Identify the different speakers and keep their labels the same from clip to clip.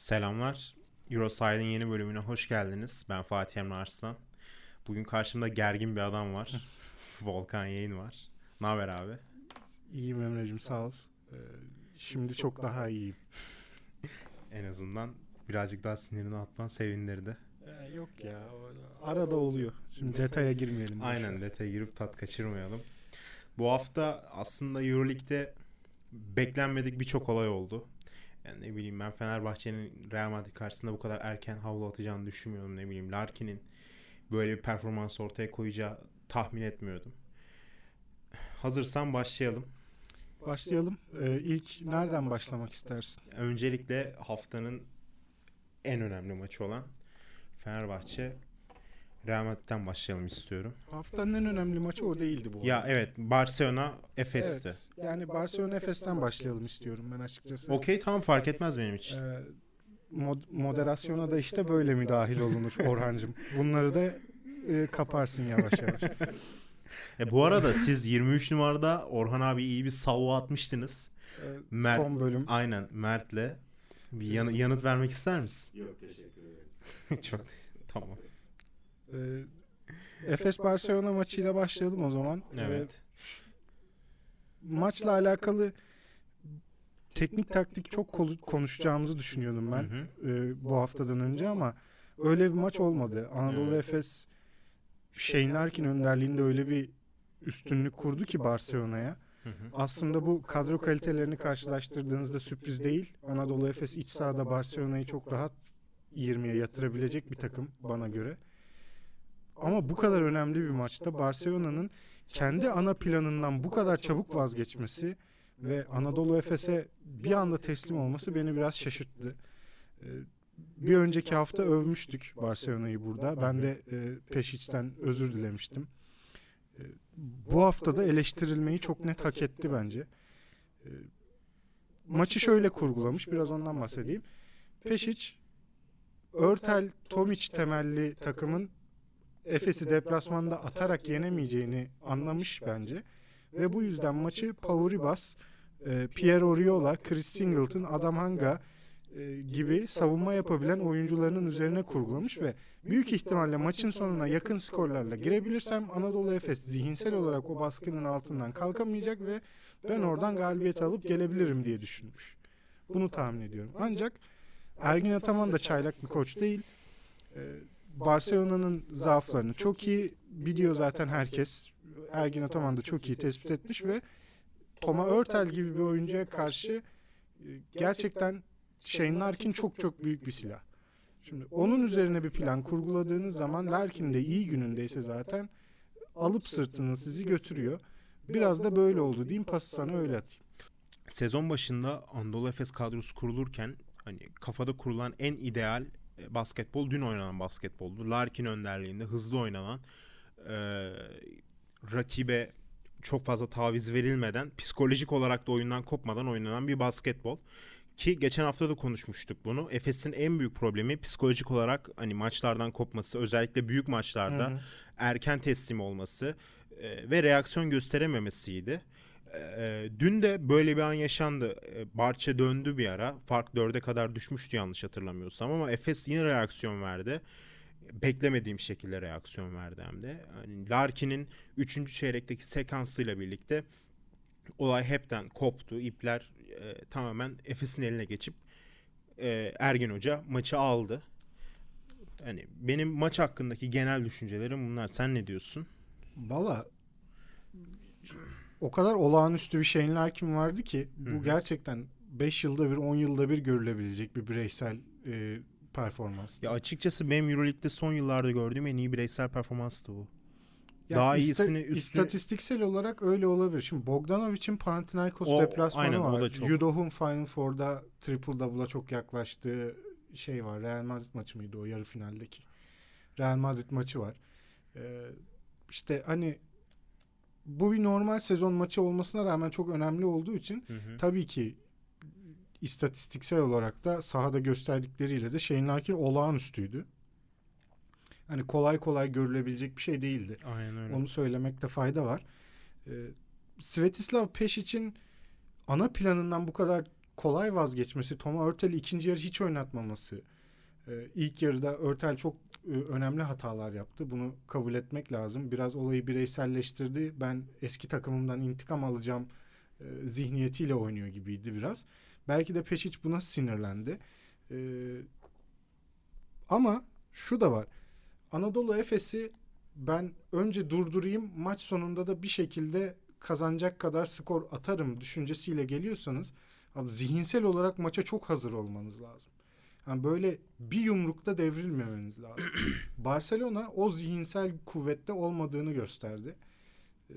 Speaker 1: Selamlar. Euroside'ın yeni bölümüne hoş geldiniz. Ben Fatih Emre Arslan. Bugün karşımda gergin bir adam var. Volkan Yayın var. Ne haber abi?
Speaker 2: İyiyim Emre'cim sağ ol. Ee, şimdi çok daha iyiyim.
Speaker 1: En azından birazcık daha sinirini atman sevindirdi.
Speaker 2: Ee, yok ya arada oluyor. Şimdi detaya girmeyelim.
Speaker 1: Aynen detaya girip tat kaçırmayalım. Bu hafta aslında Euroleague'de beklenmedik birçok olay oldu. Yani ne bileyim ben Fenerbahçe'nin Real Madrid karşısında bu kadar erken havlu atacağını düşünmüyordum. Ne bileyim Larkin'in böyle bir performans ortaya koyacağı tahmin etmiyordum. Hazırsan başlayalım.
Speaker 2: Başlayalım. Ee, ilk nereden başlamak istersin?
Speaker 1: Öncelikle haftanın en önemli maçı olan Fenerbahçe Real Madrid'den başlayalım istiyorum.
Speaker 2: Haftanın en önemli maçı o değildi bu.
Speaker 1: Ya arada. evet Barcelona Efes'ti.
Speaker 2: Evet, yani Barcelona Efes'ten başlayalım istiyorum ben açıkçası.
Speaker 1: Okey tamam fark etmez benim için.
Speaker 2: Ee, mod- moderasyona da işte böyle müdahil olunur Orhancığım. Bunları da e, kaparsın yavaş yavaş.
Speaker 1: E bu arada siz 23 numarada Orhan abi iyi bir salvo atmıştınız.
Speaker 2: Ee,
Speaker 1: Mert-
Speaker 2: Son bölüm.
Speaker 1: Aynen Mert'le. Bir yan- yanıt vermek ister misin?
Speaker 3: Yok teşekkür ederim.
Speaker 1: Çok tamam.
Speaker 2: Ee, Efes Barcelona maçıyla başlayalım o zaman. Ee,
Speaker 1: Evet.
Speaker 2: maçla alakalı teknik taktik çok konuşacağımızı düşünüyordum ben
Speaker 1: Hı hı.
Speaker 2: e, bu haftadan önce ama öyle bir maç olmadı. Anadolu
Speaker 1: Evet.
Speaker 2: Efes Shane Larkin önderliğinde öyle bir üstünlük kurdu ki Barcelona'ya.
Speaker 1: Hı hı.
Speaker 2: Aslında bu kadro kalitelerini karşılaştırdığınızda sürpriz değil. Anadolu Efes iç sahada Barcelona'yı çok rahat 20'ye yatırabilecek bir takım bana göre. Ama bu kadar önemli bir maçta Barcelona'nın kendi ana planından bu kadar çabuk vazgeçmesi ve Anadolu Efes'e bir anda teslim olması beni biraz şaşırttı. Ee, Bir önceki hafta övmüştük Barcelona'yı burada. Ben de e, Peşic'ten özür dilemiştim. E, Bu hafta da eleştirilmeyi çok net hak etti bence. E, Maçı şöyle kurgulamış, biraz ondan bahsedeyim. Pešić, Örtel, Tomic temelli takımın Efes'i deplasmanda atarak yenemeyeceğini anlamış bence. Ve bu yüzden maçı Pau Ribas, e, Pierre Oriola, Chris Singleton, Adam Hanga e, gibi savunma yapabilen oyuncularının üzerine kurgulamış ve büyük ihtimalle maçın sonuna yakın skorlarla girebilirsem Anadolu Efes zihinsel olarak o baskının altından kalkamayacak ve ben oradan galibiyet alıp gelebilirim diye düşünmüş. Bunu tahmin ediyorum. Ancak Ergin Ataman da çaylak bir koç değil. E, Barcelona'nın zaaflarını çok iyi biliyor zaten herkes. Ergin Ataman da çok iyi tespit etmiş ve Toma Örtel gibi bir oyuncuya karşı e, gerçekten Shane Larkin çok çok büyük bir silah. Şimdi onun üzerine bir plan kurguladığınız zaman Larkin de iyi günündeyse zaten alıp sırtını sizi götürüyor. Biraz da böyle oldu diyeyim pası sana öyle atayım.
Speaker 1: Sezon başında Anadolu Efes kadrosu kurulurken hani kafada kurulan en ideal basketbol dün oynanan basketboldu. Larkin önderliğinde hızlı oynanan e, rakibe çok fazla taviz verilmeden psikolojik olarak da oyundan kopmadan oynanan bir basketbol. Ki geçen hafta da konuşmuştuk bunu. Efes'in en büyük problemi psikolojik olarak hani maçlardan kopması, özellikle büyük maçlarda
Speaker 2: Hı hı.
Speaker 1: erken teslim olması e, ve reaksiyon gösterememesiydi. E, dün de böyle bir an yaşandı. E, Barça döndü bir ara. Fark dörde kadar düşmüştü yanlış hatırlamıyorsam ama Efes yine reaksiyon verdi. Beklemediğim şekilde reaksiyon verdi hem de. Yani Larkin'in 3. çeyrekteki sekansıyla birlikte olay hepten koptu. İpler e, tamamen Efes'in eline geçip e, Ergin Hoca maçı aldı. Yani benim maç hakkındaki genel düşüncelerim bunlar. Sen ne diyorsun?
Speaker 2: Valla o kadar olağanüstü bir Shane Larkin vardı ki bu gerçekten 5 yılda bir 10 yılda bir görülebilecek bir bireysel e, performans.
Speaker 1: Ya açıkçası benim EuroLeague'de son yıllarda gördüğüm en iyi bireysel performanstı bu.
Speaker 2: Ya
Speaker 1: daha
Speaker 2: ista-
Speaker 1: iyisini üstüne-
Speaker 2: istatistiksel olarak öyle olabilir. Şimdi Bogdanovic'in Panathinaikos
Speaker 1: O-
Speaker 2: deplasmanı
Speaker 1: aynen, o
Speaker 2: var.
Speaker 1: da çok.
Speaker 2: Yudoh'un Final Four'da triple double'a çok yaklaştığı şey var. Real Madrid maçı mıydı o yarı finaldeki? Real Madrid maçı var. Ee, işte hani bu bir normal sezon maçı olmasına rağmen çok önemli olduğu için
Speaker 1: Hı hı.
Speaker 2: tabii ki istatistiksel olarak da sahada gösterdikleriyle de Shane Larkin olağanüstüydü. Hani kolay kolay görülebilecek bir şey değildi.
Speaker 1: Aynen öyle.
Speaker 2: Onu söylemekte fayda var. Ee, Svetislav Peşic'in ana planından bu kadar kolay vazgeçmesi, Tom Örtel'i ikinci yarı hiç oynatmaması. Ee, ilk yarıda Örtel çok e, önemli hatalar yaptı. Bunu kabul etmek lazım. Biraz olayı bireyselleştirdi. Ben eski takımımdan intikam alacağım e, zihniyetiyle oynuyor gibiydi biraz. Belki de Peşic buna sinirlendi. Ee, ama şu da var. Anadolu Efes'i ben önce durdurayım maç sonunda da bir şekilde kazanacak kadar skor atarım düşüncesiyle geliyorsanız abi zihinsel olarak maça çok hazır olmanız lazım. Yani böyle bir yumrukta devrilmemeniz lazım. Barcelona o zihinsel kuvvette olmadığını gösterdi. Ee,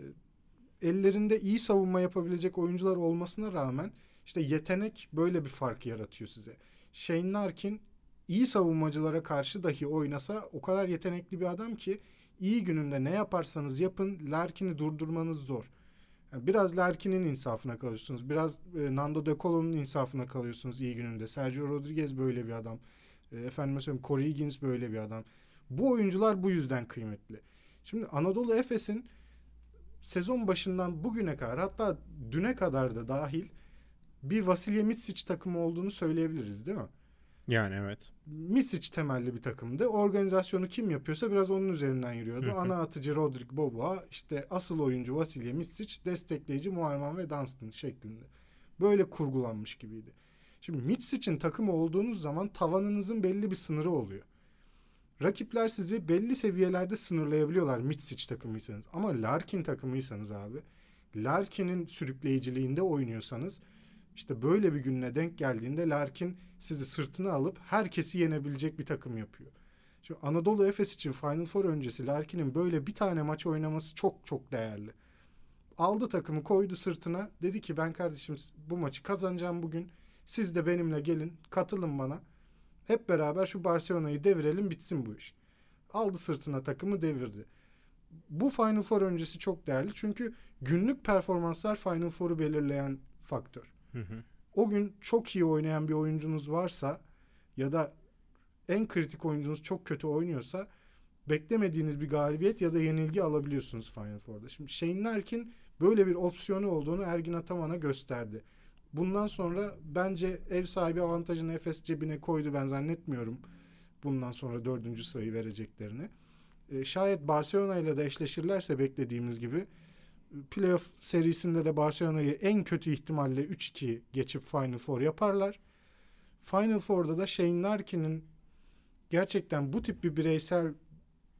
Speaker 2: ellerinde iyi savunma yapabilecek oyuncular olmasına rağmen işte yetenek böyle bir fark yaratıyor size. Shane Larkin iyi savunmacılara karşı dahi oynasa o kadar yetenekli bir adam ki iyi gününde ne yaparsanız yapın Larkin'i durdurmanız zor. Biraz Larkin'in insafına kalıyorsunuz. Biraz e, Nando De Colo'nun insafına kalıyorsunuz iyi gününde. Sergio Rodriguez böyle bir adam. E, efendim mesela Corey Higgins böyle bir adam. Bu oyuncular bu yüzden kıymetli. Şimdi Anadolu Efes'in sezon başından bugüne kadar hatta düne kadar da dahil bir Vasilya Mitsic takımı olduğunu söyleyebiliriz değil mi?
Speaker 1: Yani evet.
Speaker 2: Misic temelli bir takımdı. Organizasyonu kim yapıyorsa biraz onun üzerinden yürüyordu. Ana atıcı Rodrik Boboa, işte asıl oyuncu Vasilya Misic, destekleyici Muharman ve Dunstan şeklinde. Böyle kurgulanmış gibiydi. Şimdi Misic'in takımı olduğunuz zaman tavanınızın belli bir sınırı oluyor. Rakipler sizi belli seviyelerde sınırlayabiliyorlar Mitsic takımıysanız. Ama Larkin takımıysanız abi, Larkin'in sürükleyiciliğinde oynuyorsanız işte böyle bir gününe denk geldiğinde Larkin sizi sırtına alıp herkesi yenebilecek bir takım yapıyor. Şimdi Anadolu Efes için Final Four öncesi Larkin'in böyle bir tane maç oynaması çok çok değerli. Aldı takımı koydu sırtına. Dedi ki ben kardeşim bu maçı kazanacağım bugün. Siz de benimle gelin katılın bana. Hep beraber şu Barcelona'yı devirelim bitsin bu iş. Aldı sırtına takımı devirdi. Bu Final Four öncesi çok değerli. Çünkü günlük performanslar Final Four'u belirleyen faktör. Hı hı. O gün çok iyi oynayan bir oyuncunuz varsa ya da en kritik oyuncunuz çok kötü oynuyorsa beklemediğiniz bir galibiyet ya da yenilgi alabiliyorsunuz Final Four'da. Şimdi Shane Larkin böyle bir opsiyonu olduğunu Ergin Ataman'a gösterdi. Bundan sonra bence ev sahibi avantajını Efes cebine koydu ben zannetmiyorum. Bundan sonra dördüncü sırayı vereceklerini. E, şayet Barcelona ile de eşleşirlerse beklediğimiz gibi playoff serisinde de Barcelona'yı en kötü ihtimalle 3-2 geçip Final Four yaparlar. Final Four'da da Shane Larkin'in gerçekten bu tip bir bireysel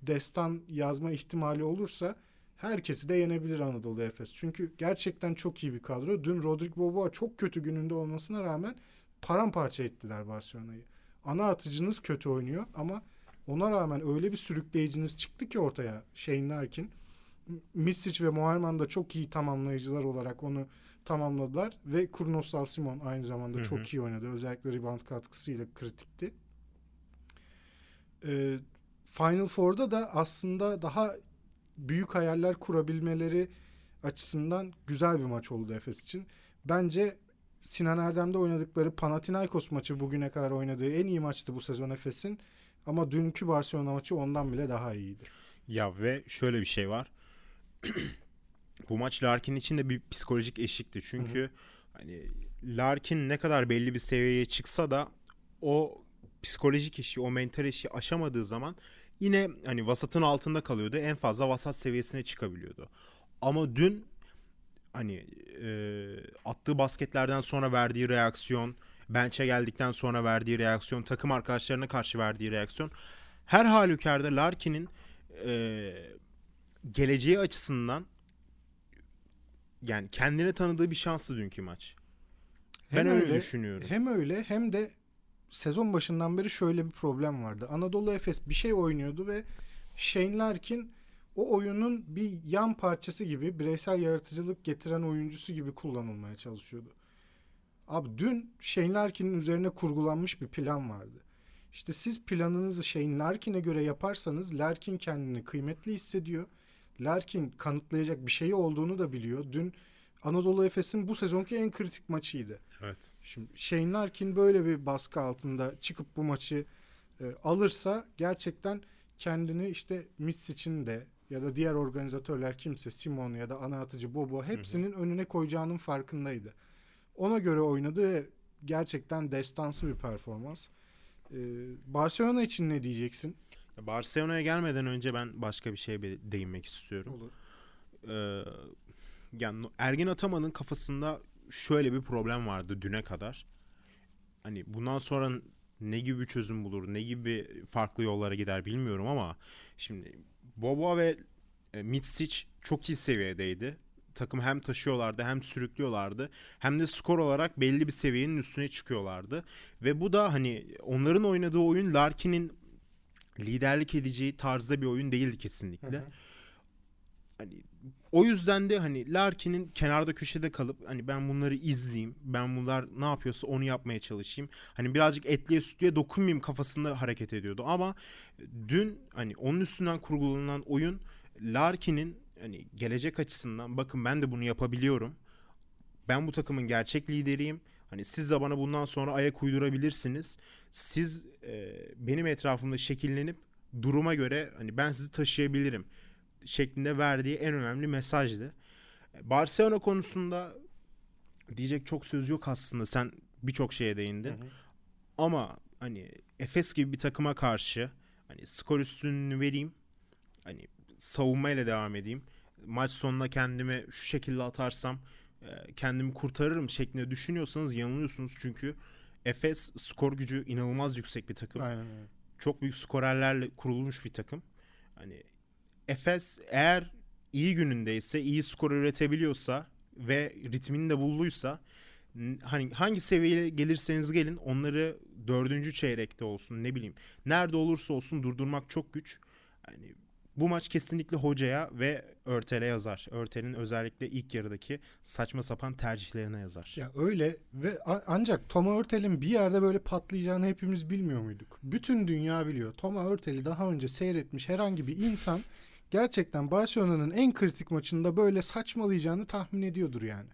Speaker 2: destan yazma ihtimali olursa herkesi de yenebilir Anadolu Efes. Çünkü gerçekten çok iyi bir kadro. Dün Rodrik Boboa çok kötü gününde olmasına rağmen paramparça ettiler Barcelona'yı. Ana atıcınız kötü oynuyor ama ona rağmen öyle bir sürükleyiciniz çıktı ki ortaya Shane Larkin. Misic ve Moerman da çok iyi tamamlayıcılar olarak onu tamamladılar ve Kurnoslav Simon aynı zamanda hı hı. çok iyi oynadı. Özellikle rebound katkısıyla kritikti. Ee, Final Four'da da aslında daha büyük hayaller kurabilmeleri açısından güzel bir maç oldu Efes için. Bence Sinan Erdem'de oynadıkları Panathinaikos maçı bugüne kadar oynadığı en iyi maçtı bu sezon Efes'in. Ama dünkü Barcelona maçı ondan bile daha iyiydi.
Speaker 1: Ya ve şöyle bir şey var. Bu maç Larkin için de bir psikolojik eşikti. Çünkü hı hı. hani Larkin ne kadar belli bir seviyeye çıksa da o psikolojik işi, o mental işi aşamadığı zaman yine hani vasatın altında kalıyordu. En fazla vasat seviyesine çıkabiliyordu. Ama dün hani e, attığı basketlerden sonra verdiği reaksiyon, bench'e geldikten sonra verdiği reaksiyon, takım arkadaşlarına karşı verdiği reaksiyon her halükarda Larkin'in e, geleceği açısından yani kendine tanıdığı bir şanslı dünkü maç.
Speaker 2: Hem ben öyle, öyle düşünüyorum. Hem öyle hem de sezon başından beri şöyle bir problem vardı. Anadolu Efes bir şey oynuyordu ve Shane Larkin o oyunun bir yan parçası gibi bireysel yaratıcılık getiren oyuncusu gibi kullanılmaya çalışıyordu. Abi dün Shane Larkin'in üzerine kurgulanmış bir plan vardı. İşte siz planınızı Shane Larkin'e göre yaparsanız Larkin kendini kıymetli hissediyor. Larkin kanıtlayacak bir şey olduğunu da biliyor. Dün Anadolu Efes'in bu sezonki en kritik maçıydı.
Speaker 1: Evet.
Speaker 2: Şimdi Shane Larkin böyle bir baskı altında çıkıp bu maçı e, alırsa gerçekten kendini işte için de ya da diğer organizatörler kimse Simon ya da ana atıcı Bobo hepsinin hı hı. önüne koyacağının farkındaydı. Ona göre oynadı ve gerçekten destansı bir performans. Ee, Barcelona için ne diyeceksin?
Speaker 1: Barcelona'ya gelmeden önce ben başka bir şeye değinmek istiyorum.
Speaker 2: Olur.
Speaker 1: Ee, yani Ergin Ataman'ın kafasında şöyle bir problem vardı düne kadar. Hani bundan sonra ne gibi bir çözüm bulur, ne gibi farklı yollara gider bilmiyorum ama şimdi Boba ve e, Mitsic çok iyi seviyedeydi. Takım hem taşıyorlardı hem sürüklüyorlardı hem de skor olarak belli bir seviyenin üstüne çıkıyorlardı. Ve bu da hani onların oynadığı oyun Larkin'in liderlik edeceği tarzda bir oyun değildi kesinlikle. Hı hı. Hani o yüzden de hani Larkin'in kenarda köşede kalıp hani ben bunları izleyeyim. Ben bunlar ne yapıyorsa onu yapmaya çalışayım. Hani birazcık etliye sütlüye dokunmayayım kafasında hareket ediyordu. Ama dün hani onun üstünden kurgulanan oyun Larkin'in hani gelecek açısından bakın ben de bunu yapabiliyorum. Ben bu takımın gerçek lideriyim. Hani siz de bana bundan sonra ayak uydurabilirsiniz. Siz e, benim etrafımda şekillenip duruma göre hani ben sizi taşıyabilirim şeklinde verdiği en önemli mesajdı. Barcelona konusunda diyecek çok söz yok aslında. Sen birçok şeye değindin. Hı hı. Ama hani Efes gibi bir takıma karşı hani skor üstünlüğünü vereyim. Hani savunmayla devam edeyim. Maç sonuna kendimi şu şekilde atarsam e, kendimi kurtarırım şeklinde düşünüyorsanız yanılıyorsunuz. Çünkü Efes skor gücü inanılmaz yüksek bir takım.
Speaker 2: Aynen öyle.
Speaker 1: Çok büyük skorerlerle kurulmuş bir takım. Hani Efes eğer iyi günündeyse, iyi skor üretebiliyorsa ve ritmini de bulduysa hani hangi seviyeye gelirseniz gelin onları dördüncü çeyrekte olsun ne bileyim nerede olursa olsun durdurmak çok güç. Yani bu maç kesinlikle hocaya ve Örtel'e yazar. Örtel'in özellikle ilk yarıdaki saçma sapan tercihlerine yazar.
Speaker 2: Ya öyle ve ancak Toma Örtel'in bir yerde böyle patlayacağını hepimiz bilmiyor muyduk? Bütün dünya biliyor. Toma Örtel'i daha önce seyretmiş herhangi bir insan gerçekten Barcelona'nın en kritik maçında böyle saçmalayacağını tahmin ediyordur yani.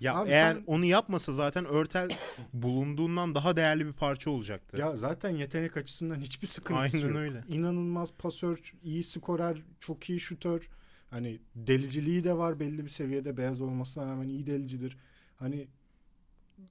Speaker 1: Ya Abi eğer sen... onu yapmasa zaten Örtel bulunduğundan daha değerli bir parça olacaktı.
Speaker 2: Ya zaten yetenek açısından hiçbir sıkıntısı Aynen yok. öyle. İnanılmaz pasör, iyi skorer, çok iyi şutör. Hani deliciliği de var belli bir seviyede beyaz olmasına rağmen iyi delicidir. Hani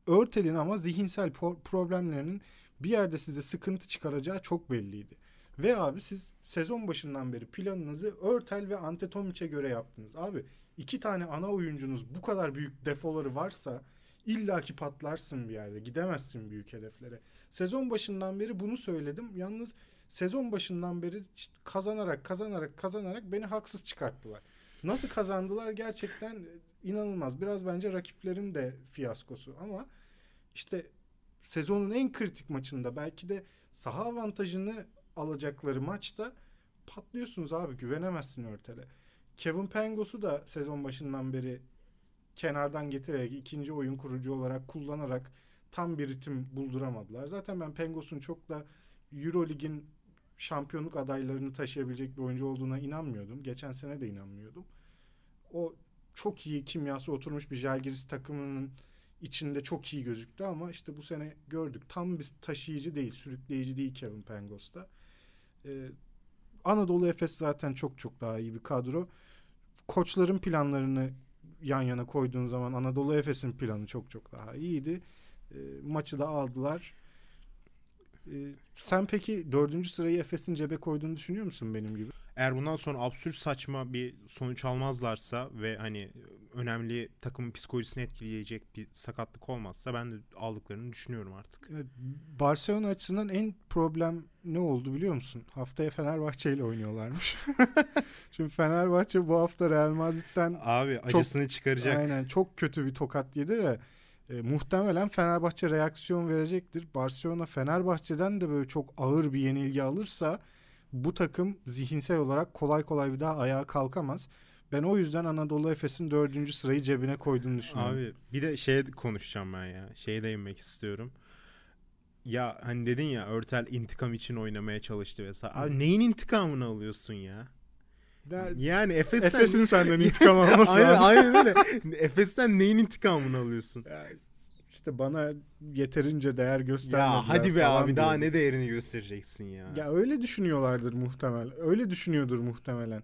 Speaker 2: Örtel'in ama zihinsel problemlerinin bir yerde size sıkıntı çıkaracağı çok belliydi. Ve abi siz sezon başından beri planınızı Örtel ve Antetomiç'e göre yaptınız. Abi iki tane ana oyuncunuz bu kadar büyük defoları varsa illaki patlarsın bir yerde. Gidemezsin büyük hedeflere. Sezon başından beri bunu söyledim. Yalnız sezon başından beri kazanarak kazanarak kazanarak beni haksız çıkarttılar. Nasıl kazandılar gerçekten inanılmaz. Biraz bence rakiplerin de fiyaskosu ama işte sezonun en kritik maçında belki de saha avantajını alacakları maçta patlıyorsunuz abi güvenemezsin Örtel'e. Kevin Pangos'u da sezon başından beri kenardan getirerek ikinci oyun kurucu olarak kullanarak tam bir ritim bulduramadılar. Zaten ben Pangos'un çok da Eurolig'in şampiyonluk adaylarını taşıyabilecek bir oyuncu olduğuna inanmıyordum. Geçen sene de inanmıyordum. O çok iyi kimyası oturmuş bir Jalgiris takımının içinde çok iyi gözüktü ama işte bu sene gördük. Tam bir taşıyıcı değil, sürükleyici değil Kevin Pangos'ta. Ee, Anadolu Efes zaten çok çok daha iyi bir kadro. Koçların planlarını yan yana koyduğun zaman Anadolu Efes'in planı çok çok daha iyiydi. E, maçı da aldılar. E, sen peki dördüncü sırayı Efes'in cebe koyduğunu düşünüyor musun benim gibi?
Speaker 1: Eğer bundan sonra absürt saçma bir sonuç almazlarsa ve hani önemli takımın psikolojisini etkileyecek bir sakatlık olmazsa ben de aldıklarını düşünüyorum artık.
Speaker 2: Evet, Barcelona açısından en problem ne oldu biliyor musun? Haftaya Fenerbahçe ile oynuyorlarmış. Şimdi Fenerbahçe bu hafta Real Madrid'den
Speaker 1: abi acısını çok, çıkaracak.
Speaker 2: Aynen çok kötü bir tokat yedi ve e, muhtemelen Fenerbahçe reaksiyon verecektir. Barcelona Fenerbahçe'den de böyle çok ağır bir yenilgi alırsa bu takım zihinsel olarak kolay kolay bir daha ayağa kalkamaz. Ben o yüzden Anadolu Efes'in dördüncü sırayı cebine koyduğunu düşünüyorum.
Speaker 1: Abi bir de şey konuşacağım ben ya. Şeye değinmek istiyorum. Ya hani dedin ya Örtel intikam için oynamaya çalıştı vesaire. Abi neyin intikamını alıyorsun ya? yani Efes'ten...
Speaker 2: Efes'in senden intikam alması
Speaker 1: aynen, lazım. Aynen öyle. Efes'ten neyin intikamını alıyorsun?
Speaker 2: Ya işte bana yeterince değer göstermediler.
Speaker 1: Ya hadi be abi daha ne değerini göstereceksin ya.
Speaker 2: Ya öyle düşünüyorlardır muhtemel. Öyle düşünüyordur muhtemelen.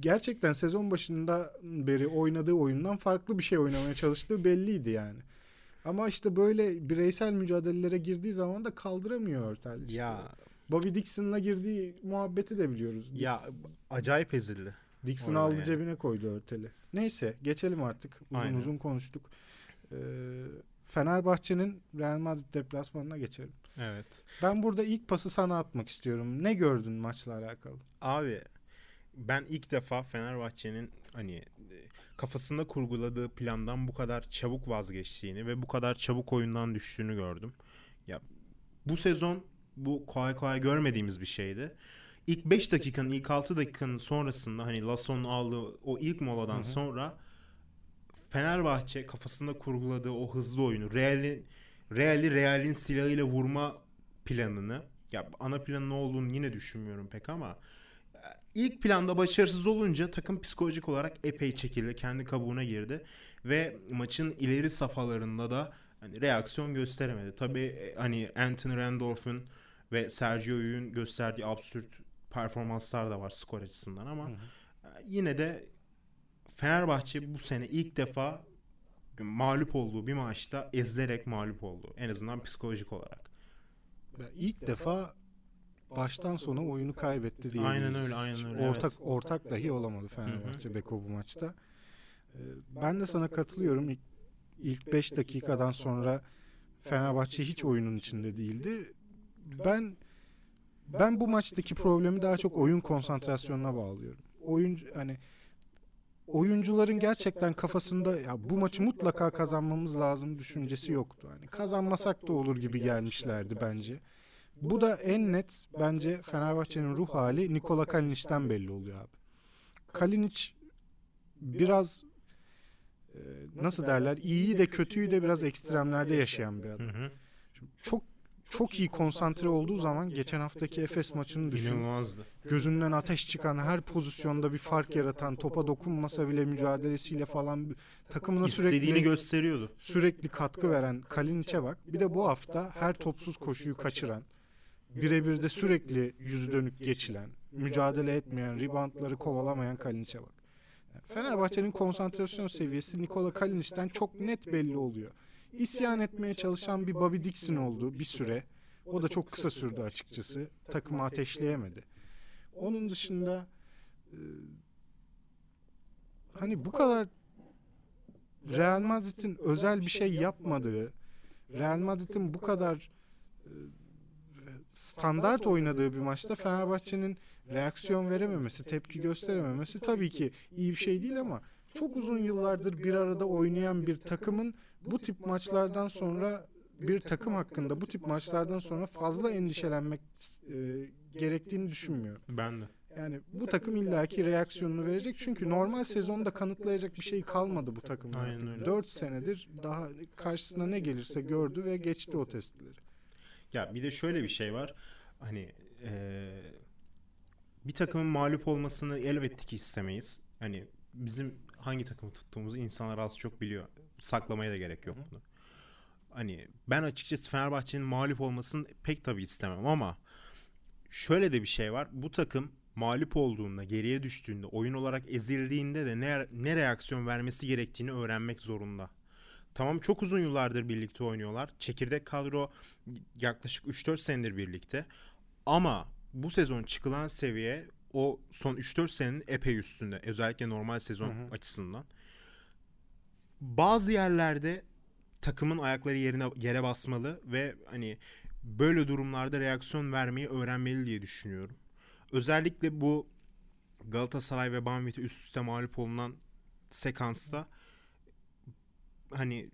Speaker 2: Gerçekten sezon başında beri oynadığı oyundan farklı bir şey oynamaya çalıştığı belliydi yani. Ama işte böyle bireysel mücadelelere girdiği zaman da kaldıramıyor Örtel. işte.
Speaker 1: Ya
Speaker 2: Bobby Dixon'la girdiği muhabbeti de biliyoruz. Dix-
Speaker 1: ya acayip ezildi.
Speaker 2: Dixon aldı
Speaker 1: yani.
Speaker 2: cebine koydu Örtel'i. Neyse geçelim artık. Uzun
Speaker 1: Aynen.
Speaker 2: uzun konuştuk. Ee, Fenerbahçe'nin Real Madrid deplasmanına geçelim.
Speaker 1: Evet.
Speaker 2: Ben burada ilk pası sana atmak istiyorum. Ne gördün maçla alakalı?
Speaker 1: Abi ben ilk defa Fenerbahçe'nin hani e, kafasında kurguladığı plandan bu kadar çabuk vazgeçtiğini ve bu kadar çabuk oyundan düştüğünü gördüm. Ya bu sezon bu kolay kolay görmediğimiz bir şeydi. İlk 5 dakikanın, ilk 6 dakikanın sonrasında hani Lasson'un aldığı o ilk moladan
Speaker 2: Hı hı.
Speaker 1: sonra Fenerbahçe kafasında kurguladığı o hızlı oyunu, Real'in Real'i Real'in silahıyla vurma planını ya ana planın ne olduğunu yine düşünmüyorum pek ama ilk planda başarısız olunca takım psikolojik olarak epey çekildi. Kendi kabuğuna girdi ve maçın ileri safhalarında da hani reaksiyon gösteremedi. Tabii e, hani Anthony Randolph'un ve Sergio Llull'ün gösterdiği absürt performanslar da var skor açısından ama
Speaker 2: Hı hı.
Speaker 1: e, yine de Fenerbahçe bu sene ilk defa mağlup olduğu bir maçta ezilerek mağlup oldu. En azından psikolojik olarak.
Speaker 2: Ya İlk defa baştan sona oyunu kaybetti diye.
Speaker 1: Aynen öyle, aynen öyle,
Speaker 2: Ortak
Speaker 1: evet.
Speaker 2: ortak dahi olamadı Fenerbahçe Beko bu maçta. Ee, Ben de sana katılıyorum. İlk, ilk 5 dakikadan sonra Fenerbahçe hiç oyunun içinde değildi. Ben ben bu maçtaki problemi daha çok oyun konsantrasyonuna bağlıyorum. Oyun hani oyuncuların gerçekten kafasında ya bu maçı mutlaka kazanmamız lazım düşüncesi yoktu. Hani kazanmasak da olur gibi gelmişlerdi bence. Bu da en net bence Fenerbahçe'nin ruh hali Nikola Kalinic'ten belli oluyor abi. Kalinic biraz e, nasıl derler iyiyi de kötüyü de biraz ekstremlerde yaşayan bir adam.
Speaker 1: Hı hı.
Speaker 2: Çok çok iyi konsantre olduğu zaman geçen haftaki Efes maçını düşün.
Speaker 1: İnanılmazdı.
Speaker 2: Gözünden ateş çıkan her pozisyonda bir fark yaratan topa dokunmasa bile mücadelesiyle falan takımına
Speaker 1: İstediğini
Speaker 2: sürekli
Speaker 1: gösteriyordu.
Speaker 2: sürekli katkı veren Kalinic'e bak. Bir de bu hafta her topsuz koşuyu kaçıran, birebir de sürekli yüzü dönük geçilen, mücadele etmeyen, reboundları kovalamayan Kalinic'e bak. Fenerbahçe'nin konsantrasyon seviyesi Nikola Kalinic'ten çok net belli oluyor. İsyan etmeye çalışan bir Bobby Dixon oldu bir süre. O da çok kısa sürdü açıkçası. Takımı ateşleyemedi. Onun dışında e, hani bu kadar Real Madrid'in özel bir şey yapmadığı, Real Madrid'in bu kadar e, standart oynadığı bir maçta Fenerbahçe'nin reaksiyon verememesi, tepki gösterememesi tabii ki iyi bir şey değil ama çok uzun yıllardır bir arada oynayan bir takımın bu tip maçlardan sonra bir takım hakkında bu tip maçlardan sonra fazla endişelenmek e, gerektiğini düşünmüyorum.
Speaker 1: Ben de.
Speaker 2: Yani bu takım illaki reaksiyonunu verecek. Çünkü normal sezonda kanıtlayacak bir şey kalmadı bu takımın
Speaker 1: Aynen
Speaker 2: artık.
Speaker 1: öyle.
Speaker 2: 4 senedir daha karşısına ne gelirse gördü ve geçti o testleri.
Speaker 1: Ya bir de şöyle bir şey var. Hani eee, bir takımın mağlup olmasını elbette ki istemeyiz. Hani bizim hangi takımı tuttuğumuzu insanlar az çok biliyor. Saklamaya da gerek yok bunu. Hani ben açıkçası Fenerbahçe'nin mağlup olmasını pek tabii istemem ama şöyle de bir şey var. Bu takım mağlup olduğunda, geriye düştüğünde, oyun olarak ezildiğinde de ne, ne reaksiyon vermesi gerektiğini öğrenmek zorunda. Tamam çok uzun yıllardır birlikte oynuyorlar. Çekirdek kadro yaklaşık 3-4 senedir birlikte. Ama bu sezon çıkılan seviye o son 3-4 senenin epey üstünde. Özellikle normal sezon
Speaker 2: Hı hı.
Speaker 1: açısından. Bazı yerlerde takımın ayakları yerine yere basmalı ve hani böyle durumlarda reaksiyon vermeyi öğrenmeli diye düşünüyorum. Özellikle bu Galatasaray ve Banvit'e üst üste mağlup olunan sekansta hani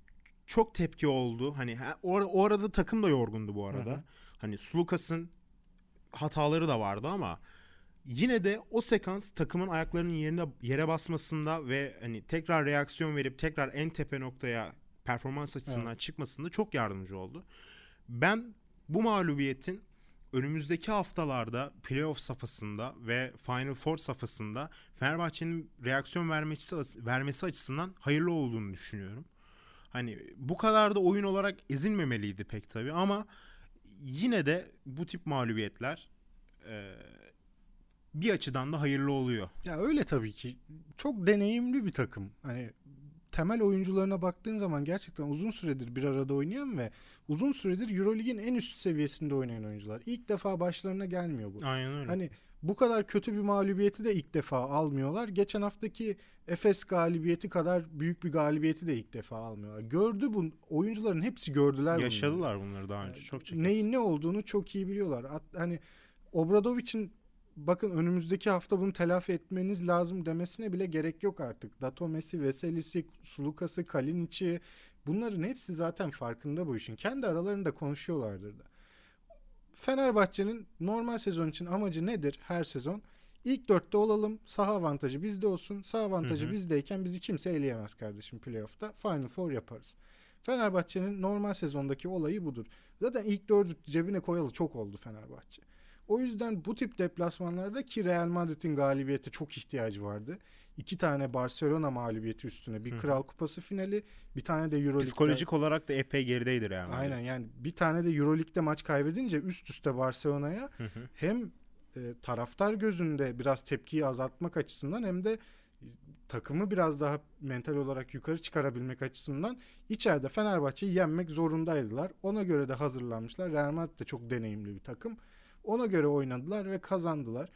Speaker 1: çok tepki oldu. Hani ha- or- o arada takım da yorgundu bu arada.
Speaker 2: Hı hı.
Speaker 1: Hani Sulukas'ın hataları da vardı ama yine de o sekans takımın ayaklarının yerine yere basmasında ve hani tekrar reaksiyon verip tekrar en tepe noktaya performans açısından çıkmasında çok yardımcı oldu. Ben bu mağlubiyetin önümüzdeki haftalarda playoff safhasında ve Final Four safhasında Fenerbahçe'nin reaksiyon vermesi, vermesi açısından hayırlı olduğunu düşünüyorum. Hani bu kadar da oyun olarak ezilmemeliydi pek tabii ama yine de bu tip mağlubiyetler e, bir açıdan da hayırlı oluyor.
Speaker 2: Ya öyle tabii ki. Çok deneyimli bir takım. Hani temel oyuncularına baktığın zaman gerçekten uzun süredir bir arada oynayan ve uzun süredir EuroLeague'in en üst seviyesinde oynayan oyuncular. İlk defa başlarına gelmiyor bu.
Speaker 1: Aynen öyle.
Speaker 2: Hani bu kadar kötü bir mağlubiyeti de ilk defa almıyorlar. Geçen haftaki Efes galibiyeti kadar büyük bir galibiyeti de ilk defa almıyorlar. Gördü bu oyuncuların hepsi gördüler bunu.
Speaker 1: Yaşadılar bunları daha önce çok kez.
Speaker 2: Neyin ne olduğunu çok iyi biliyorlar. Hani Obradovic'in bakın önümüzdeki hafta bunu telafi etmeniz lazım demesine bile gerek yok artık. Datomesi, Veselis'i, Sulukas'ı, Kalinic'i bunların hepsi zaten farkında bu işin. Kendi aralarında konuşuyorlardır da. Fenerbahçe'nin normal sezon için amacı nedir her sezon? İlk dörtte olalım. Saha avantajı bizde olsun. Saha avantajı
Speaker 1: Hı hı.
Speaker 2: bizdeyken bizi kimse eleyemez kardeşim playoff'ta. Final Four yaparız. Fenerbahçe'nin normal sezondaki olayı budur. Zaten ilk dördü cebine koyalı çok oldu Fenerbahçe. O yüzden bu tip deplasmanlarda ki Real Madrid'in galibiyete çok ihtiyacı vardı. İki tane Barcelona mağlubiyeti üstüne bir
Speaker 1: Hı.
Speaker 2: Kral Kupası finali, bir tane de Euroleague'de.
Speaker 1: Psikolojik olarak da epey gerideydir yani.
Speaker 2: Aynen yani bir tane de Euroleague'de maç kaybedince üst üste Barcelona'ya hem e, taraftar gözünde biraz tepkiyi azaltmak açısından hem de e, takımı biraz daha mental olarak yukarı çıkarabilmek açısından içeride Fenerbahçe'yi yenmek zorundaydılar. Ona göre de hazırlanmışlar. Real Madrid de çok deneyimli bir takım. Ona göre oynadılar ve kazandılar.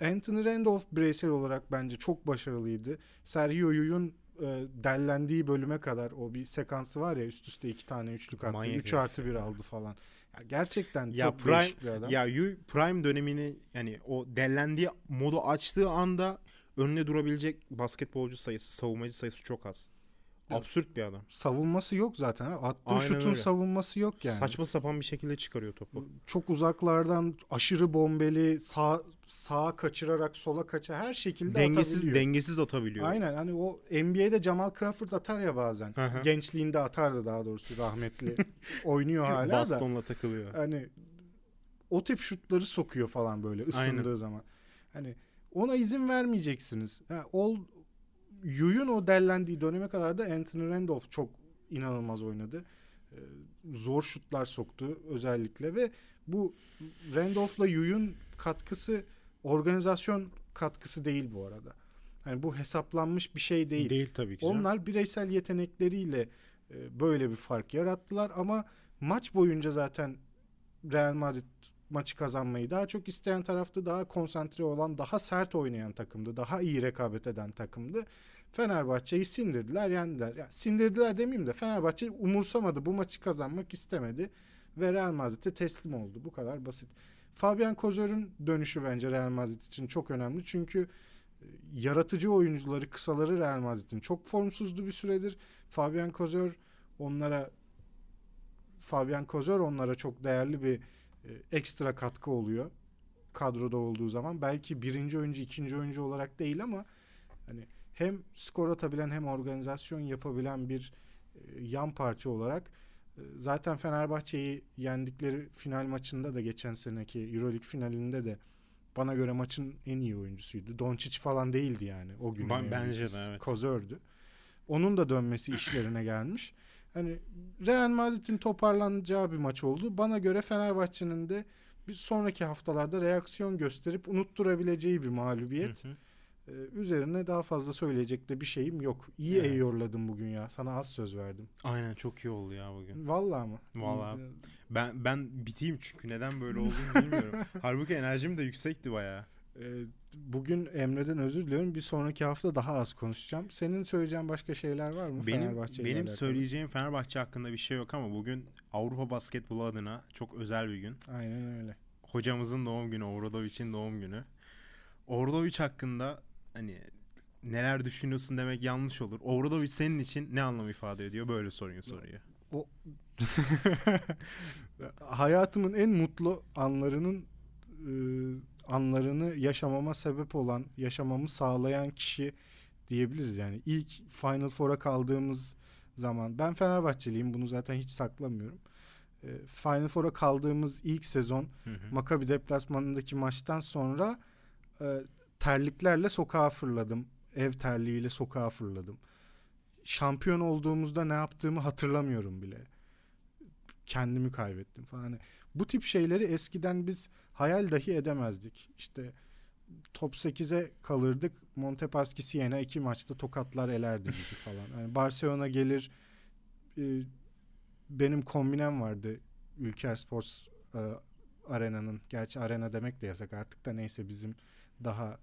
Speaker 2: E, Anthony Randolph bireysel olarak bence çok başarılıydı. Sergio Yuy'un e, dellendiği bölüme kadar o bir sekansı var ya üst üste iki tane üçlük attı.
Speaker 1: Manyak
Speaker 2: 3
Speaker 1: herif
Speaker 2: artı bir aldı falan. Ya gerçekten
Speaker 1: Ya
Speaker 2: çok
Speaker 1: Prime-
Speaker 2: değişik bir adam.
Speaker 1: Ya Yu Prime dönemini yani o dellendiği modu açtığı anda önüne durabilecek basketbolcu sayısı, savunmacı sayısı çok az. Absürt bir adam.
Speaker 2: savunması yok zaten. Attığı
Speaker 1: Aynen
Speaker 2: şutun
Speaker 1: öyle.
Speaker 2: savunması yok yani.
Speaker 1: Saçma sapan bir şekilde çıkarıyor topu.
Speaker 2: Çok uzaklardan aşırı bombeli sağ sağa kaçırarak sola kaça her şekilde
Speaker 1: Dengesiz
Speaker 2: atabiliyor.
Speaker 1: dengesiz atabiliyor.
Speaker 2: Aynen hani o NBA'de Jamal Crawford atar ya bazen.
Speaker 1: Hı.
Speaker 2: Gençliğinde atardı daha doğrusu rahmetli. Oynuyor hala da.
Speaker 1: Bastonla takılıyor.
Speaker 2: Hani o tip şutları sokuyor falan böyle ısındığı
Speaker 1: Aynen.
Speaker 2: zaman. Hani ona izin vermeyeceksiniz. Ha, ol Yuyun o dellendiği döneme kadar da Anthony Randolph çok inanılmaz oynadı. Ee, zor şutlar soktu özellikle ve bu Randolph'la Yuyun katkısı organizasyon katkısı değil bu arada. Yani bu hesaplanmış bir şey değil.
Speaker 1: Değil tabii ki. canım.
Speaker 2: Onlar bireysel yetenekleriyle e, böyle bir fark yarattılar ama maç boyunca zaten Real Madrid maçı kazanmayı daha çok isteyen taraftı. Daha konsantre olan, daha sert oynayan takımdı. Daha iyi rekabet eden takımdı. Fenerbahçe'yi sindirdiler, yendiler. Ya, sindirdiler demeyeyim de Fenerbahçe umursamadı. Bu maçı kazanmak istemedi ve Real Madrid'e teslim oldu. Bu kadar basit. Fabian Kozör'ün dönüşü bence Real Madrid için çok önemli. Çünkü e, yaratıcı oyuncuları, kısaları Real Madrid'in çok formsuzdu bir süredir. Fabian Kozör onlara Fabian Kozör onlara çok değerli bir e, ekstra katkı oluyor kadroda olduğu zaman. Belki birinci oyuncu, ikinci oyuncu olarak değil ama hani hem skor atabilen hem organizasyon yapabilen bir e, yan parça olarak e, zaten Fenerbahçe'yi yendikleri final maçında da geçen seneki Euroleague finalinde de bana göre maçın en iyi oyuncusuydu. Doncic falan değildi yani o gün.
Speaker 1: Ben- bence de, evet.
Speaker 2: Kozör'dü. Onun da dönmesi işlerine gelmiş. Hani Real Madrid'in toparlanacağı bir maç oldu. Bana göre Fenerbahçe'nin de bir sonraki haftalarda reaksiyon gösterip unutturabileceği bir mağlubiyet.
Speaker 1: Hı hı.
Speaker 2: Ee, üzerine daha fazla söyleyecek de bir şeyim yok. İyi
Speaker 1: Evet.
Speaker 2: eyorladım bugün ya. Sana az söz verdim.
Speaker 1: Aynen çok iyi oldu ya bugün.
Speaker 2: Vallahi mı?
Speaker 1: Vallahi. Ben ben biteyim çünkü neden böyle olduğunu bilmiyorum. Halbuki enerjim de yüksekti bayağı.
Speaker 2: Ee, bugün Emre'den özür diliyorum. Bir sonraki hafta daha az konuşacağım. Senin söyleyeceğin başka şeyler var mı
Speaker 1: Benim
Speaker 2: Fenerbahçe
Speaker 1: benim
Speaker 2: alakalı?
Speaker 1: söyleyeceğim Fenerbahçe hakkında bir şey yok ama bugün Avrupa basketbolu adına çok özel bir gün.
Speaker 2: Aynen öyle.
Speaker 1: Hocamızın doğum günü, Obradovic'in doğum günü. Obradovic hakkında hani neler düşünüyorsun demek yanlış olur. Obradovic senin için ne anlam ifade ediyor? Böyle soruyor soruyu.
Speaker 2: Hayatımın en mutlu anlarının e, anlarını yaşamama sebep olan, yaşamamı sağlayan kişi diyebiliriz yani. İlk Final Four'a kaldığımız zaman ben Fenerbahçeliyim bunu zaten hiç saklamıyorum. E, Final Four'a kaldığımız ilk sezon
Speaker 1: Hı hı.
Speaker 2: Maccabi deplasmanındaki maçtan sonra e, terliklerle sokağa fırladım. Ev terliğiyle sokağa fırladım. Şampiyon olduğumuzda ne yaptığımı hatırlamıyorum bile. Kendimi kaybettim falan. Hani bu tip şeyleri eskiden biz hayal dahi edemezdik. İşte top 8'e kalırdık. Montepaschi Siena iki maçta tokatlar elerdi bizi falan. Yani Barcelona gelir e, benim kombinem vardı Ülker Sports e, arenanın. Gerçi arena demek de yasak artık da neyse bizim daha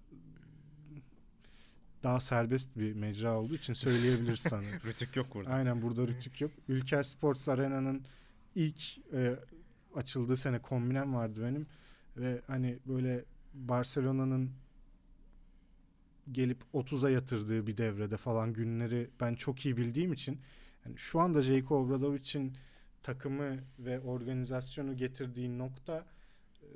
Speaker 2: daha serbest bir mecra olduğu için söyleyebiliriz sanırım.
Speaker 1: Rütük yok burada.
Speaker 2: Aynen burada rütük yok. Ülker Sports Arena'nın ilk e, açıldığı sene kombinem vardı benim. Ve hani böyle Barcelona'nın gelip 30'a yatırdığı bir devrede falan günleri ben çok iyi bildiğim için yani şu anda Jejko Obradovic'in takımı ve organizasyonu getirdiği nokta e,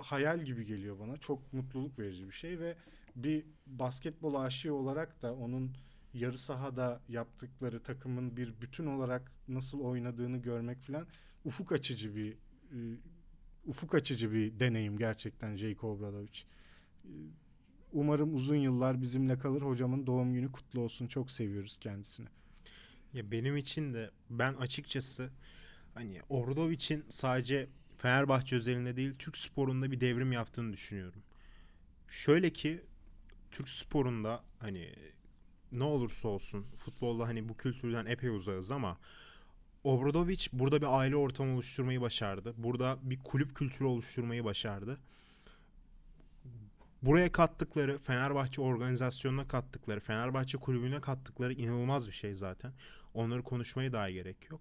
Speaker 2: hayal gibi geliyor bana. Çok mutluluk verici bir şey ve bir basketbol aşığı olarak da onun yarı sahada yaptıkları takımın bir bütün olarak nasıl oynadığını görmek falan ufuk açıcı bir e, ufuk açıcı bir deneyim gerçekten Jejko Obradovic. E, umarım uzun yıllar bizimle kalır. Hocamın doğum günü kutlu olsun. Çok seviyoruz kendisini.
Speaker 1: Ya benim için de ben açıkçası hani Obradovic'in sadece Fenerbahçe özelinde değil Türk sporunda bir devrim yaptığını düşünüyorum. Şöyle ki Türk sporunda hani ne olursa olsun futbolda hani bu kültürden epey uzağız ama Obradovic burada bir aile ortamı oluşturmayı başardı. Burada bir kulüp kültürü oluşturmayı başardı. Buraya kattıkları, Fenerbahçe organizasyonuna kattıkları, Fenerbahçe kulübüne kattıkları inanılmaz bir şey zaten. Onları konuşmaya daha gerek yok.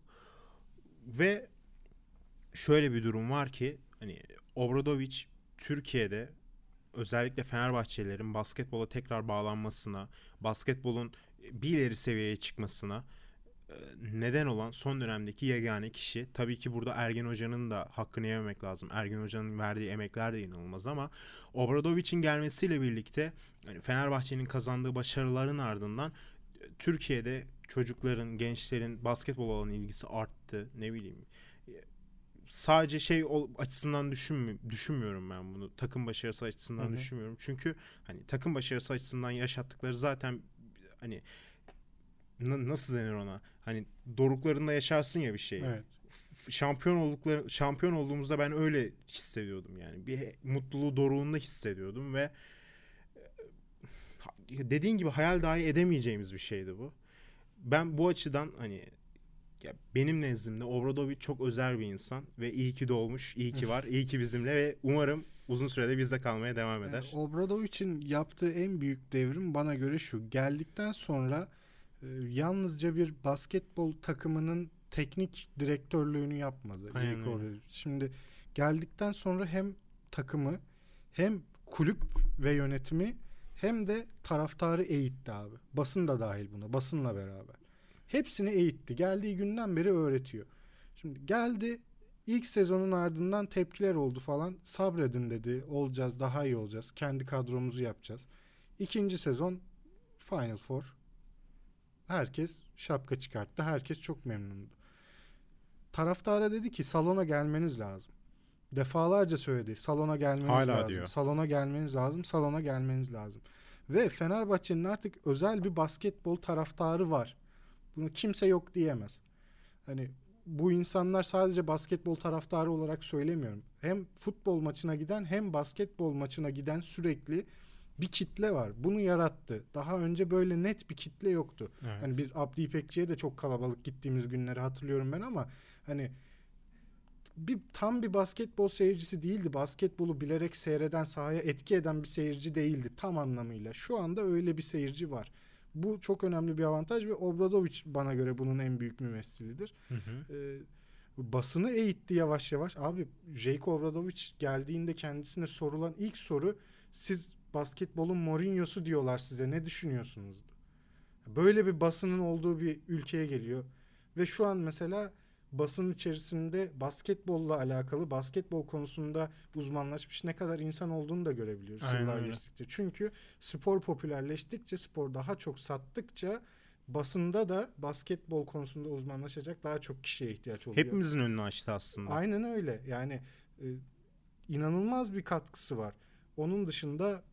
Speaker 1: Ve şöyle bir durum var ki hani Obradovic Türkiye'de özellikle Fenerbahçelilerin basketbola tekrar bağlanmasına, basketbolun bir ileri seviyeye çıkmasına neden olan son dönemdeki yegane kişi. Tabii ki burada Ergen Hoca'nın da hakkını yememek lazım. Ergen Hoca'nın verdiği emekler de inanılmaz ama Obradovic'in gelmesiyle birlikte yani Fenerbahçe'nin kazandığı başarıların ardından e, Türkiye'de çocukların, gençlerin basketbol olan ilgisi arttı. Ne bileyim sadece şey açısından düşünmü düşünmüyorum ben bunu. Takım başarısı açısından Hı-hı. düşünmüyorum. Çünkü hani takım başarısı açısından yaşattıkları zaten hani nasıl denir ona? Hani doruklarında yaşarsın ya bir şey.
Speaker 2: Evet.
Speaker 1: Şampiyon oldukları şampiyon olduğumuzda ben öyle hissediyordum yani. Bir mutluluğu doruğunda hissediyordum ve dediğin gibi hayal dahi edemeyeceğimiz bir şeydi bu. Ben bu açıdan hani ya benim nezdimde Obradovic çok özel bir insan ve iyi ki doğmuş, iyi ki var, iyi ki bizimle ve umarım uzun sürede bizde kalmaya devam eder.
Speaker 2: Yani Obradovic'in yaptığı en büyük devrim bana göre şu. Geldikten sonra e, yalnızca bir basketbol takımının teknik direktörlüğünü yapmadı. Şimdi geldikten sonra hem takımı hem kulüp ve yönetimi hem de taraftarı eğitti abi. Basın da dahil buna. Basınla beraber. Hepsini eğitti. Geldiği günden beri öğretiyor. Şimdi geldi ilk sezonun ardından tepkiler oldu falan. Sabredin dedi. Olacağız, daha iyi olacağız. Kendi kadromuzu yapacağız. İkinci sezon Final Four. Herkes şapka çıkarttı. Herkes çok memnundu. Taraftara dedi ki salona gelmeniz lazım. Defalarca söyledi. Salona gelmeniz Hala lazım. Diyor. Salona gelmeniz lazım. Salona gelmeniz lazım. Ve Fenerbahçe'nin artık özel bir basketbol taraftarı var. Bunu kimse yok diyemez. Hani bu insanlar sadece basketbol taraftarı olarak söylemiyorum. Hem futbol maçına giden hem basketbol maçına giden sürekli bir kitle var. Bunu yarattı. Daha önce böyle net bir kitle yoktu. Evet. Hani biz Abdi İpekçi'ye de çok kalabalık gittiğimiz günleri hatırlıyorum ben ama hani bir tam bir basketbol seyircisi değildi. Basketbolu bilerek seyreden, sahaya etki eden bir seyirci değildi tam anlamıyla. Şu anda öyle bir seyirci var. Bu çok önemli bir avantaj ve Obradovic bana göre bunun en büyük mümessilidir. Hı hı. Ee, basını eğitti yavaş yavaş. Abi Jake Obradovic geldiğinde kendisine sorulan ilk soru siz basketbolun Mourinho'su diyorlar size ne düşünüyorsunuz? Böyle bir basının olduğu bir ülkeye geliyor. Ve şu an mesela basın içerisinde basketbolla alakalı basketbol konusunda uzmanlaşmış ne kadar insan olduğunu da görebiliyoruz Aynen yıllar geçtikçe. Çünkü spor popülerleştikçe, spor daha çok sattıkça basında da basketbol konusunda uzmanlaşacak daha çok kişiye ihtiyaç oluyor.
Speaker 1: Hepimizin önünü açtı aslında.
Speaker 2: Aynen öyle. Yani e, inanılmaz bir katkısı var. Onun dışında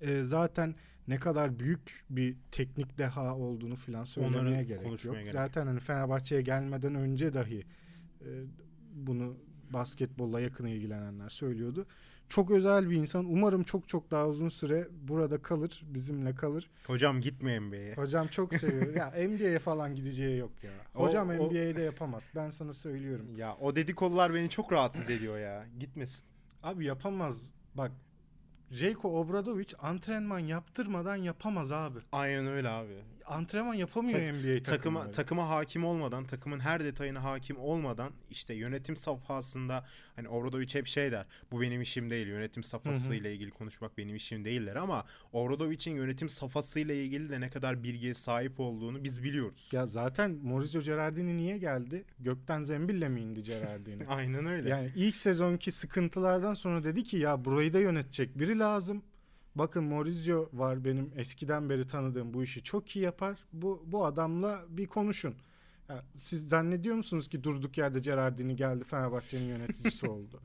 Speaker 2: e, zaten ne kadar büyük bir teknik deha olduğunu filan söylemeye Onları gerek yok. Gerek. Zaten hani Fenerbahçe'ye gelmeden önce dahi e, bunu basketbolla yakın ilgilenenler söylüyordu. Çok özel bir insan. Umarım çok çok daha uzun süre burada kalır, bizimle kalır.
Speaker 1: Hocam gitme NBA'ye.
Speaker 2: Hocam çok seviyor. ya NBA'ye falan gideceği yok ya.
Speaker 1: O-
Speaker 2: Hocam
Speaker 1: o-
Speaker 2: NBA'de yapamaz. Ben sana söylüyorum.
Speaker 1: Ya o dedikodular beni çok rahatsız ediyor ya. Gitmesin.
Speaker 2: Abi yapamaz. Bak Jeyko Obradovic antrenman yaptırmadan yapamaz abi.
Speaker 1: Aynen öyle abi.
Speaker 2: Antrenman yapamıyor
Speaker 1: Tak-
Speaker 2: NBA
Speaker 1: Takıma takıma hakim olmadan, takımın her detayına hakim olmadan işte yönetim safhasında hani Obradovic hep şey der. Bu benim işim değil. Yönetim safhasıyla ilgili konuşmak benim işim değiller ama Obradovic'in yönetim safhasıyla ilgili de ne kadar bilgiye sahip olduğunu biz biliyoruz.
Speaker 2: Ya zaten Maurizio Gerardini niye geldi? Gökten zembille mi indi Gerardini?
Speaker 1: Aynen öyle.
Speaker 2: yani ilk sezonki sıkıntılardan sonra dedi ki ya burayı da yönetecek biri lazım. Bakın Maurizio var benim eskiden beri tanıdığım bu işi çok iyi yapar. Bu bu adamla bir konuşun. Ya siz zannediyor musunuz ki durduk yerde Gerardini geldi Fenerbahçe'nin yöneticisi oldu?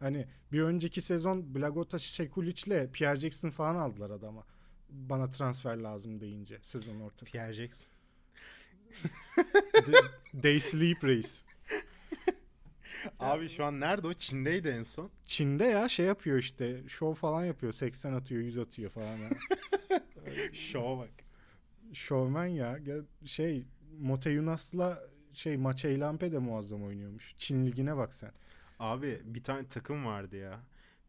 Speaker 2: Hani bir önceki sezon Blagota Şekulic'le Pierre Jackson falan aldılar adama. Bana transfer lazım deyince sezon ortası.
Speaker 1: Pierre Jackson.
Speaker 2: They sleep reis.
Speaker 1: Abi şu an nerede o? Çin'deydi en son.
Speaker 2: Çin'de ya şey yapıyor işte şov falan yapıyor 80 atıyor 100 atıyor falan ya.
Speaker 1: Şova bak.
Speaker 2: Şovmen ya şey Mote Yunus'la şey Maçey Lampe de muazzam oynuyormuş. Çin ligine bak sen.
Speaker 1: Abi bir tane takım vardı ya.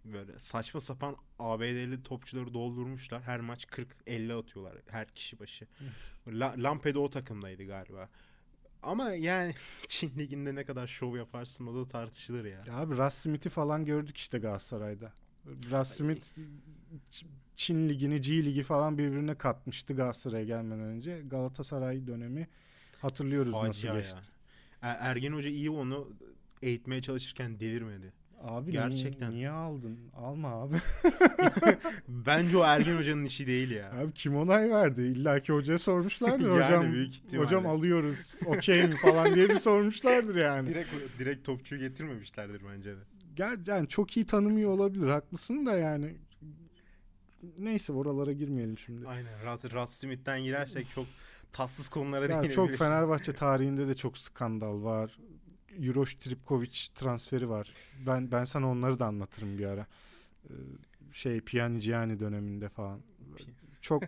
Speaker 1: Böyle saçma sapan ABD'li topçuları doldurmuşlar. Her maç 40-50 atıyorlar her kişi başı. La, Lampe'de o takımdaydı galiba. Ama yani Çin liginde ne kadar şov yaparsın o da tartışılır ya.
Speaker 2: Ya abi Russ Smith'i falan gördük işte Galatasaray'da. Russ Smith Çin ligini G ligi falan birbirine katmıştı Galatasaray'a gelmeden önce. Galatasaray dönemi hatırlıyoruz nasıl
Speaker 1: Facia ya.
Speaker 2: geçti.
Speaker 1: Er- Ergen Hoca iyi onu eğitmeye çalışırken delirmedi.
Speaker 2: Abi
Speaker 1: Gerçekten.
Speaker 2: niye, niye aldın? Alma abi.
Speaker 1: Bence o Ergen Hoca'nın işi değil ya.
Speaker 2: Abi kim onay verdi? İlla ki hocaya sormuşlardır
Speaker 1: Yani
Speaker 2: hocam.
Speaker 1: büyük ihtimalle.
Speaker 2: Hocam alıyoruz. Okey mi falan diye bir sormuşlardır yani.
Speaker 1: Direkt direkt topçuyu getirmemişlerdir bence de.
Speaker 2: Gel yani çok iyi tanımıyor olabilir. Haklısın da yani. Neyse oralara girmeyelim şimdi.
Speaker 1: Aynen. Russ, Russ Smith'ten girersek çok tatsız konulara
Speaker 2: Ya
Speaker 1: değinebiliriz.
Speaker 2: çok Fenerbahçe tarihinde de çok skandal var. Juroš Tripkovic transferi var. Ben ben sana onları da anlatırım bir ara. Ee, Şey Pjanic döneminde falan. Çok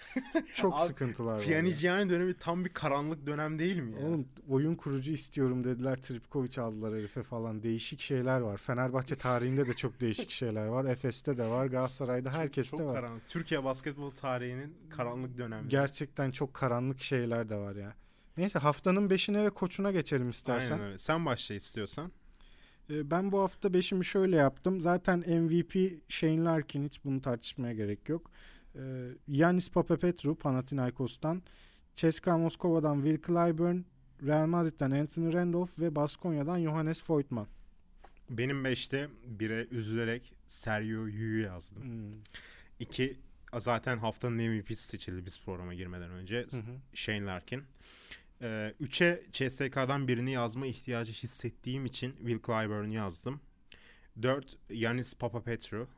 Speaker 2: çok
Speaker 1: Abi,
Speaker 2: sıkıntılar var.
Speaker 1: Pjanic dönemi tam bir karanlık dönem değil mi ya?
Speaker 2: Oğlum oyun kurucu istiyorum dediler. Tripkovic aldılar herife falan. Değişik şeyler var. Fenerbahçe tarihinde de çok değişik şeyler var. Efes'te de var. Galatasaray'da herkeste
Speaker 1: çok
Speaker 2: var.
Speaker 1: karanlık. Türkiye basketbol tarihinin karanlık dönemi.
Speaker 2: Gerçekten çok karanlık şeyler de var ya. Neyse haftanın beşine ve koçuna geçelim istersen.
Speaker 1: Aynen öyle. Sen başla istiyorsan.
Speaker 2: Ee, Ben bu hafta beşimi şöyle yaptım. Zaten MVP Shane Larkin hiç bunu tartışmaya gerek yok. Ee, Yanis Papapetru Panathinaikos'tan, CSKA Moskova'dan Will Clyburn, Real Madrid'den Anthony Randolph ve Baskonya'dan Johannes Voigtman.
Speaker 1: Benim 5'te 1'e üzülerek Sergio Yu'yu yazdım.
Speaker 2: Hmm.
Speaker 1: 2 zaten haftanın MVP'si seçildi biz programa girmeden önce.
Speaker 2: Hı hı.
Speaker 1: Shane Larkin. 3'e CSK'dan birini yazma ihtiyacı hissettiğim için Will Clyburn'u yazdım. 4 Yanis Papapetru.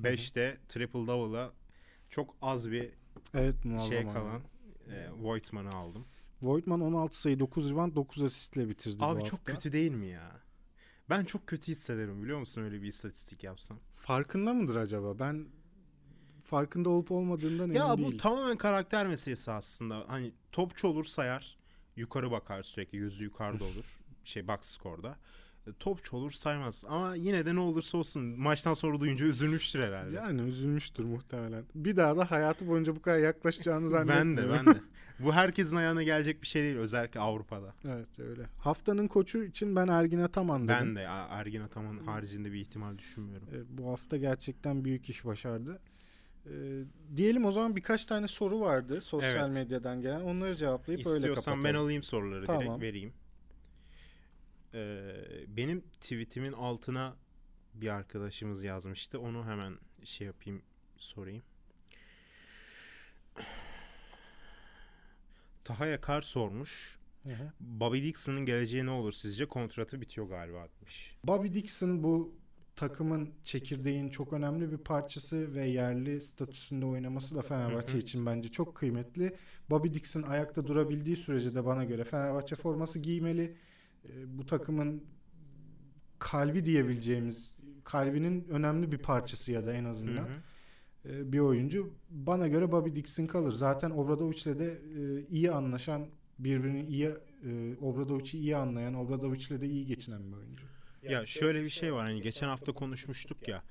Speaker 1: 5'te triple double'a çok az bir
Speaker 2: Evet
Speaker 1: şey kalan e, Voigtman'ı aldım.
Speaker 2: Voigtman 16 sayı 9 rebound 9 asistle bitirdi
Speaker 1: Abi
Speaker 2: hafta.
Speaker 1: çok kötü değil mi ya? Ben çok kötü hissederim biliyor musun öyle bir istatistik yapsam.
Speaker 2: Farkında mıdır acaba? Ben farkında olup olmadığından emin
Speaker 1: Ya bu
Speaker 2: değilim.
Speaker 1: tamamen karakter meselesi aslında. Hani topçu olur sayar. Yukarı bakar sürekli. Yüzü yukarıda olur. Şey box skorda. E, Topçu olur saymaz. Ama yine de ne olursa olsun maçtan sonra duyunca üzülmüştür herhalde.
Speaker 2: Yani üzülmüştür muhtemelen. Bir daha da hayatı boyunca bu kadar yaklaşacağını zannetmiyorum.
Speaker 1: ben de ben de. Bu herkesin ayağına gelecek bir şey değil. Özellikle Avrupa'da.
Speaker 2: Evet öyle. Haftanın koçu için ben Ergin Ataman dedim.
Speaker 1: Ben de Ergin Ataman haricinde bir ihtimal düşünmüyorum.
Speaker 2: E, bu hafta gerçekten büyük iş başardı. E, diyelim o zaman birkaç tane soru vardı sosyal
Speaker 1: Evet.
Speaker 2: medyadan gelen. Onları cevaplayıp öyle
Speaker 1: İstiyorsan
Speaker 2: kapatalım.
Speaker 1: ben alayım soruları
Speaker 2: Tamam.
Speaker 1: direkt vereyim. Ee, benim tweetimin altına bir arkadaşımız yazmıştı. Onu hemen şey yapayım sorayım. Taha Yakar sormuş.
Speaker 2: Hı hı.
Speaker 1: Bobby Dixon'ın geleceği ne olur sizce? Kontratı bitiyor galiba demiş.
Speaker 2: Bobby Dixon bu takımın çekirdeğin çok önemli bir parçası ve yerli statüsünde oynaması da Fenerbahçe için bence çok kıymetli. Bobby Dixon ayakta durabildiği sürece de bana göre Fenerbahçe forması giymeli. E, Bu takımın kalbi diyebileceğimiz kalbinin önemli bir parçası ya da en azından.
Speaker 1: Hı hı.
Speaker 2: e, bir oyuncu. Bana göre Bobby Dixon kalır. Zaten Obradovic'le de e, iyi anlaşan, birbirini iyi e, Obradovic'i iyi anlayan, Obradovic'le de iyi geçinen bir oyuncu.
Speaker 1: Ya şöyle bir şey var hani geçen hafta konuşmuştuk ya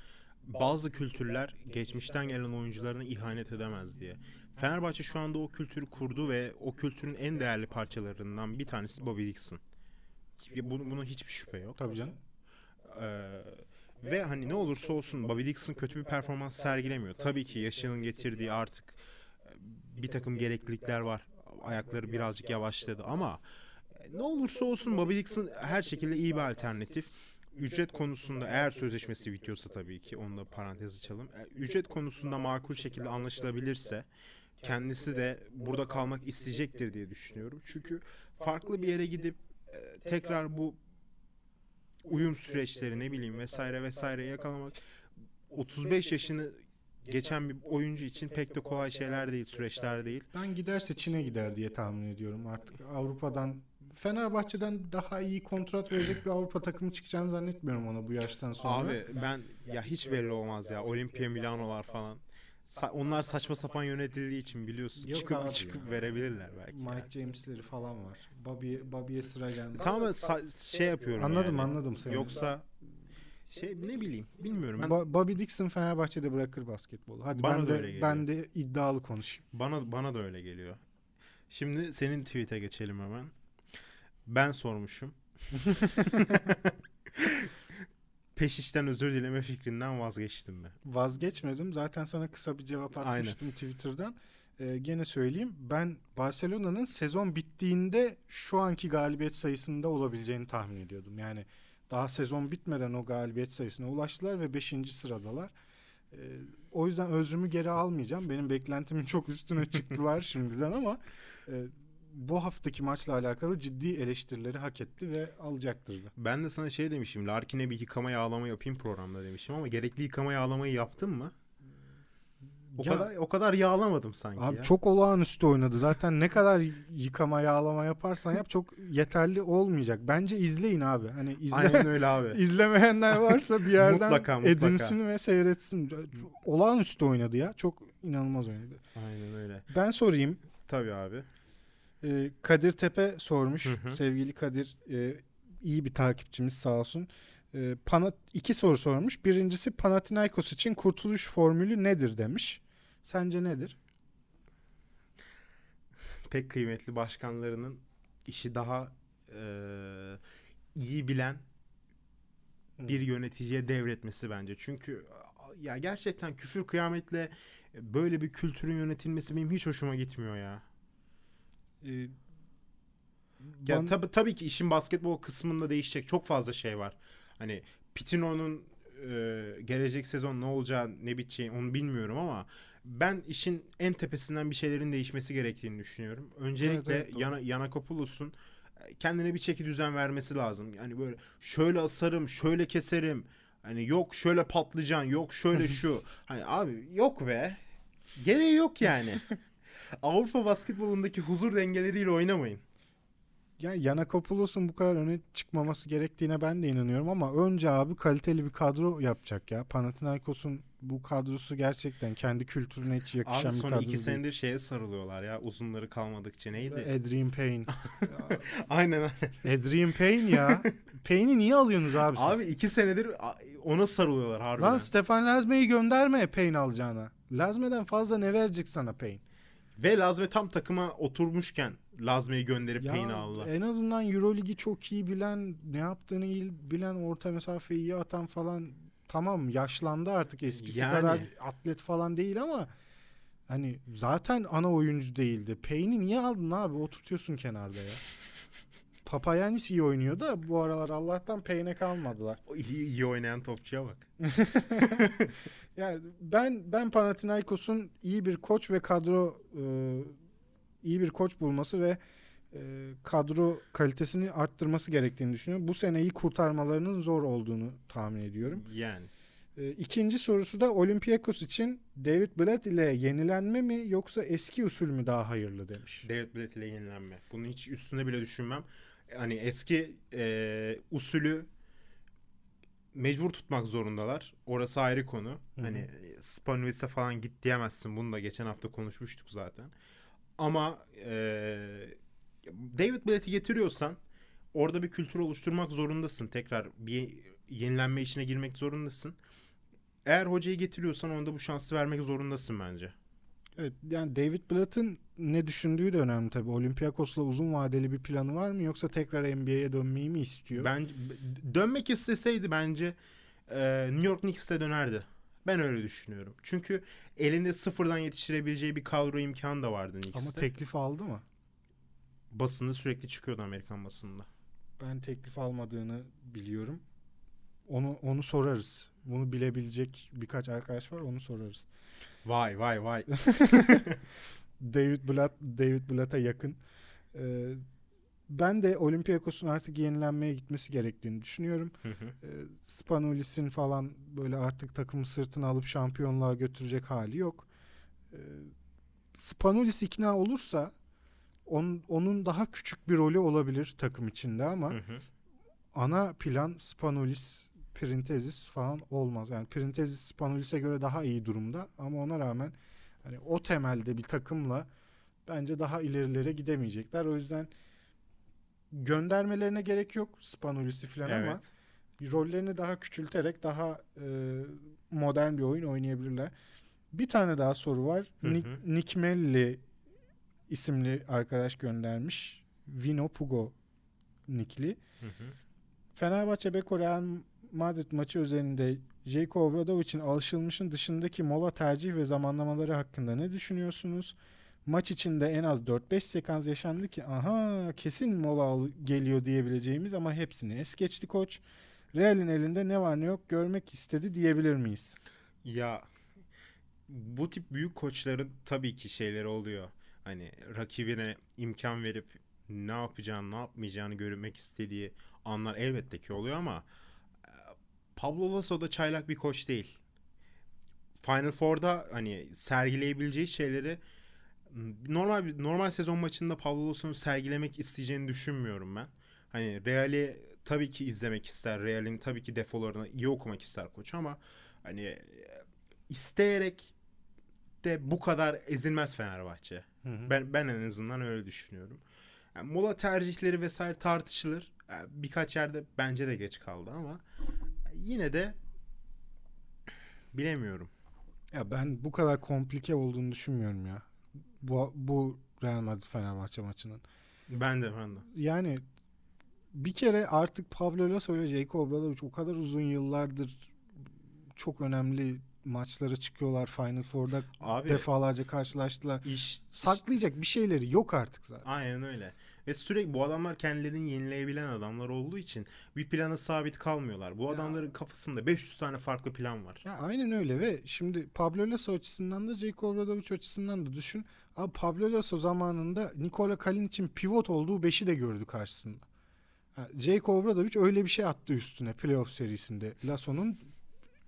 Speaker 1: bazı kültürler geçmişten gelen oyuncularına ihanet edemez diye. Fenerbahçe şu anda o kültürü kurdu ve o kültürün en değerli parçalarından bir tanesi Bobby Dixon. Bunun, bunun hiçbir şüphe yok.
Speaker 2: Tabii canım.
Speaker 1: Ee, ve hani ne olursa olsun Bobby Dixon kötü bir performans sergilemiyor. Tabii ki yaşının getirdiği artık e, bir takım gereklilikler var. Ayakları birazcık yavaşladı ama ne olursa olsun Bobby Dixon her şekilde iyi bir alternatif. Ücret konusunda eğer sözleşmesi bitiyorsa tabii ki onu da parantez açalım. E, Ücret konusunda makul şekilde anlaşılabilirse kendisi de burada kalmak isteyecektir diye düşünüyorum. Çünkü farklı bir yere gidip e, tekrar bu uyum süreçleri ne bileyim vesaire vesaire yakalamak 35 yaşını geçen bir oyuncu için pek de kolay şeyler değil, süreçler değil.
Speaker 2: Ben giderse Çin'e gider diye tahmin ediyorum. Artık Avrupa'dan Fenerbahçe'den daha iyi kontrat verecek bir Avrupa takımı çıkacağını zannetmiyorum ona bu yaştan sonra.
Speaker 1: Abi ben ya hiç belli olmaz ya. Olimpia Milano'lar falan. Sa- onlar saçma sapan yönetildiği için biliyorsun.
Speaker 2: Yok
Speaker 1: çıkıp
Speaker 2: abi
Speaker 1: çıkıp
Speaker 2: ya.
Speaker 1: verebilirler belki.
Speaker 2: Mike
Speaker 1: yani.
Speaker 2: James'leri falan var. Bobby, Bobby'ye sıra geldi.
Speaker 1: Tamamen sa- şey yapıyorum
Speaker 2: Anladım
Speaker 1: yani.
Speaker 2: anladım seni.
Speaker 1: Yoksa şey ne bileyim bilmiyorum. Ben,
Speaker 2: Bo- Bobby Dixon Fenerbahçe'de bırakır basketbolu. Hadi
Speaker 1: Bana
Speaker 2: ben de
Speaker 1: geliyor.
Speaker 2: ben de iddialı konuşayım.
Speaker 1: bana bana da öyle geliyor. Şimdi senin tweet'e geçelim hemen. Ben sormuşum. Peşişten özür dileme fikrinden vazgeçtim mi?
Speaker 2: Vazgeçmedim. Zaten sana kısa bir cevap atmıştım Twitter'dan. Ee, gene söyleyeyim. Ben Barcelona'nın sezon bittiğinde şu anki galibiyet sayısında olabileceğini tahmin ediyordum. Yani daha sezon bitmeden o galibiyet sayısına ulaştılar ve 5. sıradalar. Ee, o yüzden özrümü geri almayacağım. Benim beklentimin çok üstüne çıktılar şimdiden ama e, bu haftaki maçla alakalı ciddi eleştirileri hak etti ve alacaktır da.
Speaker 1: Ben de sana şey demişim. Larkin'e bir yıkama yağlama yapayım programda demişim ama gerekli yıkama yağlamayı yaptın mı? O
Speaker 2: Ya-
Speaker 1: kadar o kadar yağlamadım sanki
Speaker 2: Abi
Speaker 1: ya.
Speaker 2: çok olağanüstü oynadı. Zaten ne kadar yıkama yağlama yaparsan yap çok yeterli olmayacak. Bence izleyin abi. Hani izle,
Speaker 1: Aynen öyle abi.
Speaker 2: izlemeyenler varsa bir yerden
Speaker 1: Mutlaka, mutlaka.
Speaker 2: edinsin ve seyretsin. Olağanüstü oynadı ya. Çok inanılmaz oynadı.
Speaker 1: Aynen öyle.
Speaker 2: Ben sorayım.
Speaker 1: Tabii abi.
Speaker 2: Ee, Kadir Tepe sormuş.
Speaker 1: Hı hı.
Speaker 2: Sevgili Kadir e, iyi bir takipçimiz sağ olsun. Ee, Panat iki soru sormuş. Birincisi Panathinaikos için kurtuluş formülü nedir demiş. Sence nedir?
Speaker 1: Pek kıymetli başkanlarının işi daha eee, iyi bilen bir yöneticiye devretmesi bence. Çünkü ya gerçekten küfür kıyametle böyle bir kültürün yönetilmesi benim hiç hoşuma gitmiyor ya.
Speaker 2: Ee,
Speaker 1: Ya
Speaker 2: ban-
Speaker 1: tabii tabii ki işin basketbol kısmında değişecek çok fazla şey var. Hani Pitino'nun e, gelecek sezon ne olacağı, ne biteceği onu bilmiyorum ama ben işin en tepesinden bir şeylerin değişmesi gerektiğini düşünüyorum. Öncelikle
Speaker 2: Evet, evet.
Speaker 1: Yana, Yanakopoulos'un e, kendine bir çeki düzen vermesi lazım. Yani böyle şöyle asarım, şöyle keserim. Hani yok şöyle patlıcan, yok şöyle şu. Hani abi yok be. Gereği yok yani. Avrupa basketbolundaki huzur dengeleriyle oynamayın.
Speaker 2: Ya Yanakopoulos'un bu kadar öne çıkmaması gerektiğine ben de inanıyorum ama önce abi kaliteli bir kadro yapacak ya. Panathinaikos'un bu kadrosu gerçekten kendi kültürüne hiç yakışan
Speaker 1: Abi
Speaker 2: bir
Speaker 1: son
Speaker 2: kadro
Speaker 1: iki
Speaker 2: değil.
Speaker 1: senedir şeye sarılıyorlar ya uzunları kalmadıkça neydi?
Speaker 2: Adrian Payne.
Speaker 1: aynen aynen.
Speaker 2: Adrian Payne ya. Payne'i niye alıyorsunuz abi siz?
Speaker 1: Abi iki senedir ona sarılıyorlar harbiden.
Speaker 2: Lan Stefan Lazme'yi gönderme Payne alacağına. Lazme'den fazla ne verecek sana Payne?
Speaker 1: Ve Lazme tam takıma oturmuşken Lazme'yi gönderip
Speaker 2: Ya
Speaker 1: Payne'i aldı.
Speaker 2: en azından Euroligi çok iyi bilen, ne yaptığını iyi bilen, orta mesafeyi iyi atan falan tamam yaşlandı artık eskisi
Speaker 1: Yani.
Speaker 2: kadar atlet falan değil ama hani zaten ana oyuncu değildi. Payne'i niye aldın abi? Oturtuyorsun kenarda ya. Papayanis iyi oynuyor da bu aralar Allah'tan Payne'e kalmadılar.
Speaker 1: İyi, iyi oynayan topçuya bak.
Speaker 2: Yani ben ben Panathinaikos'un iyi bir koç ve kadro e, iyi bir koç bulması ve e, kadro kalitesini arttırması gerektiğini düşünüyorum. Bu seneyi kurtarmalarının zor olduğunu tahmin ediyorum.
Speaker 1: Yani.
Speaker 2: E, ikinci sorusu da Olympiakos için David Blatt ile yenilenme mi yoksa eski usul mü daha hayırlı demiş.
Speaker 1: David Blatt ile yenilenme. Bunu hiç üstünde bile düşünmem. Hani eski e, usulü mecbur tutmak zorundalar. Orası ayrı konu.
Speaker 2: Hı hı.
Speaker 1: Hani Spanulis'e falan git diyemezsin. Bunu da geçen hafta konuşmuştuk zaten. Ama eee David Blatt'i getiriyorsan orada bir kültür oluşturmak zorundasın. Tekrar bir yenilenme işine girmek zorundasın. Eğer hocayı getiriyorsan onda bu şansı vermek zorundasın bence.
Speaker 2: Evet yani David Blatt'ın ne düşündüğü de önemli tabii. Olympiakos'la uzun vadeli bir planı var mı yoksa tekrar NBA'ye dönmeyi mi istiyor?
Speaker 1: Ben dönmek isteseydi bence e, New York Knicks'e dönerdi. Ben öyle düşünüyorum. Çünkü elinde sıfırdan yetiştirebileceği bir kadro imkanı da vardı Knicks'te.
Speaker 2: Ama teklif aldı mı?
Speaker 1: basında sürekli çıkıyordu Amerikan basında.
Speaker 2: Ben teklif almadığını biliyorum. Onu onu sorarız. Bunu bilebilecek birkaç arkadaş var onu sorarız.
Speaker 1: Vay vay vay.
Speaker 2: David Blatt David Blatt'a yakın. Ee, ben de Olympiakos'un artık yenilenmeye gitmesi gerektiğini düşünüyorum.
Speaker 1: Hı hı.
Speaker 2: Ee, Spanulis'in falan böyle artık takımı sırtına alıp şampiyonluğa götürecek hali yok. Ee, Spanulis ikna olursa onun, onun daha küçük bir rolü olabilir takım içinde ama
Speaker 1: hı.
Speaker 2: ana plan Spanulis, Printezis falan olmaz. Yani Printezis Spanulis'e göre daha iyi durumda ama ona rağmen hani o temelde bir takımla bence daha ilerilere gidemeyecekler. O yüzden göndermelerine gerek yok Spanulis'i falan ama
Speaker 1: Evet.
Speaker 2: rollerini daha küçülterek daha e, modern bir oyun oynayabilirler. Bir tane daha soru var.
Speaker 1: Hı hı.
Speaker 2: Nick, Nick Melli isimli arkadaş göndermiş. Vino Pugo Nickli.
Speaker 1: Hı hı.
Speaker 2: Fenerbahçe Beko Real Madrid maçı üzerinde Jayko Obradovic'in alışılmışın dışındaki mola tercih ve zamanlamaları hakkında ne düşünüyorsunuz? Maç içinde en az 4-5 sekans yaşandı ki aha kesin mola geliyor diyebileceğimiz ama hepsini es geçti koç. Real'in elinde ne var ne yok görmek istedi diyebilir miyiz?
Speaker 1: Ya bu tip büyük koçların tabii ki şeyleri oluyor. Hani rakibine imkan verip ne yapacağını, ne yapmayacağını görmek istediği anlar elbette ki oluyor ama Pablo Lasso da çaylak bir koç değil. Final Four'da hani sergileyebileceği şeyleri normal bir normal sezon maçında Pablo Lasso'nun sergilemek isteyeceğini düşünmüyorum ben. Hani Real'i tabii ki izlemek ister. Real'in tabii ki defolarını iyi okumak ister koç ama hani e, isteyerek de bu kadar ezilmez Fenerbahçe. Ben ben en azından öyle düşünüyorum. Yani mola tercihleri vesaire tartışılır. Yani birkaç yerde bence de geç kaldı ama yine de bilemiyorum.
Speaker 2: Ya ben bu kadar komplike olduğunu düşünmüyorum ya. Bu bu Real Madrid Fenerbahçe maçının.
Speaker 1: Ben de ben de.
Speaker 2: Yani bir kere artık Pablo Lasso ile Jayko Obradovic o kadar uzun yıllardır çok önemli maçlara çıkıyorlar. Final Four'da
Speaker 1: Abi
Speaker 2: defalarca karşılaştılar.
Speaker 1: iş
Speaker 2: Saklayacak bir şeyleri yok artık zaten.
Speaker 1: Aynen öyle. Ve sürekli bu adamlar kendilerini yenileyebilen adamlar olduğu için bir plana sabit kalmıyorlar. Bu
Speaker 2: Ya.
Speaker 1: adamların kafasında 500 tane farklı plan var.
Speaker 2: Ya aynen öyle ve şimdi Pablo Lasso açısından da Jayko Obradovic açısından da düşün. Abi Pablo Lasso zamanında Nikola Kalinic'in pivot olduğu beşi de gördü karşısında. Jayko Obradovic öyle bir şey attı üstüne playoff serisinde. Lasso'nun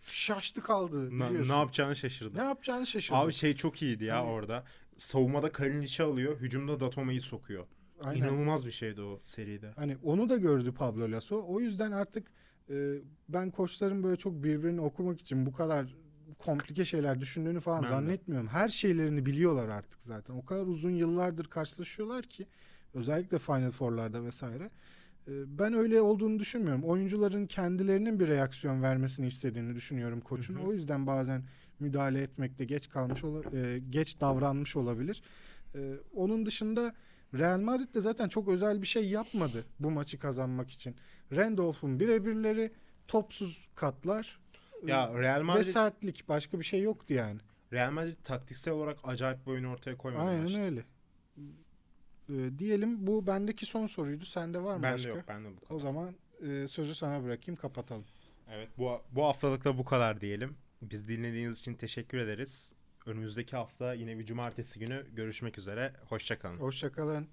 Speaker 2: şaştı kaldı biliyorsun.
Speaker 1: ne yapacağını şaşırdı.
Speaker 2: Ne yapacağını şaşırdı.
Speaker 1: Abi şey çok iyiydi ya
Speaker 2: Hani-
Speaker 1: orada. Savunmada Kalinic'i alıyor, hücumda Datoma'yı sokuyor.
Speaker 2: Aynen.
Speaker 1: İnanılmaz bir şeydi o seride.
Speaker 2: Hani onu da gördü Pablo Lasso. O yüzden artık e, ben koçların böyle çok birbirini okumak için bu kadar komplike şeyler düşündüğünü falan
Speaker 1: Ben de.
Speaker 2: zannetmiyorum. Her şeylerini biliyorlar artık zaten. O kadar uzun yıllardır karşılaşıyorlar ki özellikle Final Four'larda vesaire. E, ben öyle olduğunu düşünmüyorum. Oyuncuların kendilerinin bir reaksiyon vermesini istediğini düşünüyorum koçun.
Speaker 1: Hı hı.
Speaker 2: O yüzden bazen müdahale etmekte geç kalmış ola- e, geç davranmış olabilir. E, onun dışında Real Madrid de zaten çok özel bir şey yapmadı bu maçı kazanmak için. Randolph'un birebirleri, topsuz katlar
Speaker 1: Ya Real
Speaker 2: ve
Speaker 1: Madrid
Speaker 2: sertlik başka bir şey yoktu yani.
Speaker 1: Real Madrid taktiksel olarak acayip bir oyun ortaya koymadı.
Speaker 2: Aynen
Speaker 1: maçta.
Speaker 2: öyle. Ee, diyelim bu bendeki son soruydu. Sende var mı
Speaker 1: Bende
Speaker 2: başka?
Speaker 1: yok, bende bu kadar.
Speaker 2: O zaman e, sözü sana bırakayım kapatalım.
Speaker 1: Evet, bu bu haftalık da bu kadar diyelim. Biz dinlediğiniz için teşekkür ederiz. Önümüzdeki hafta yine bir cumartesi günü görüşmek üzere. Hoşçakalın.
Speaker 2: Hoşçakalın.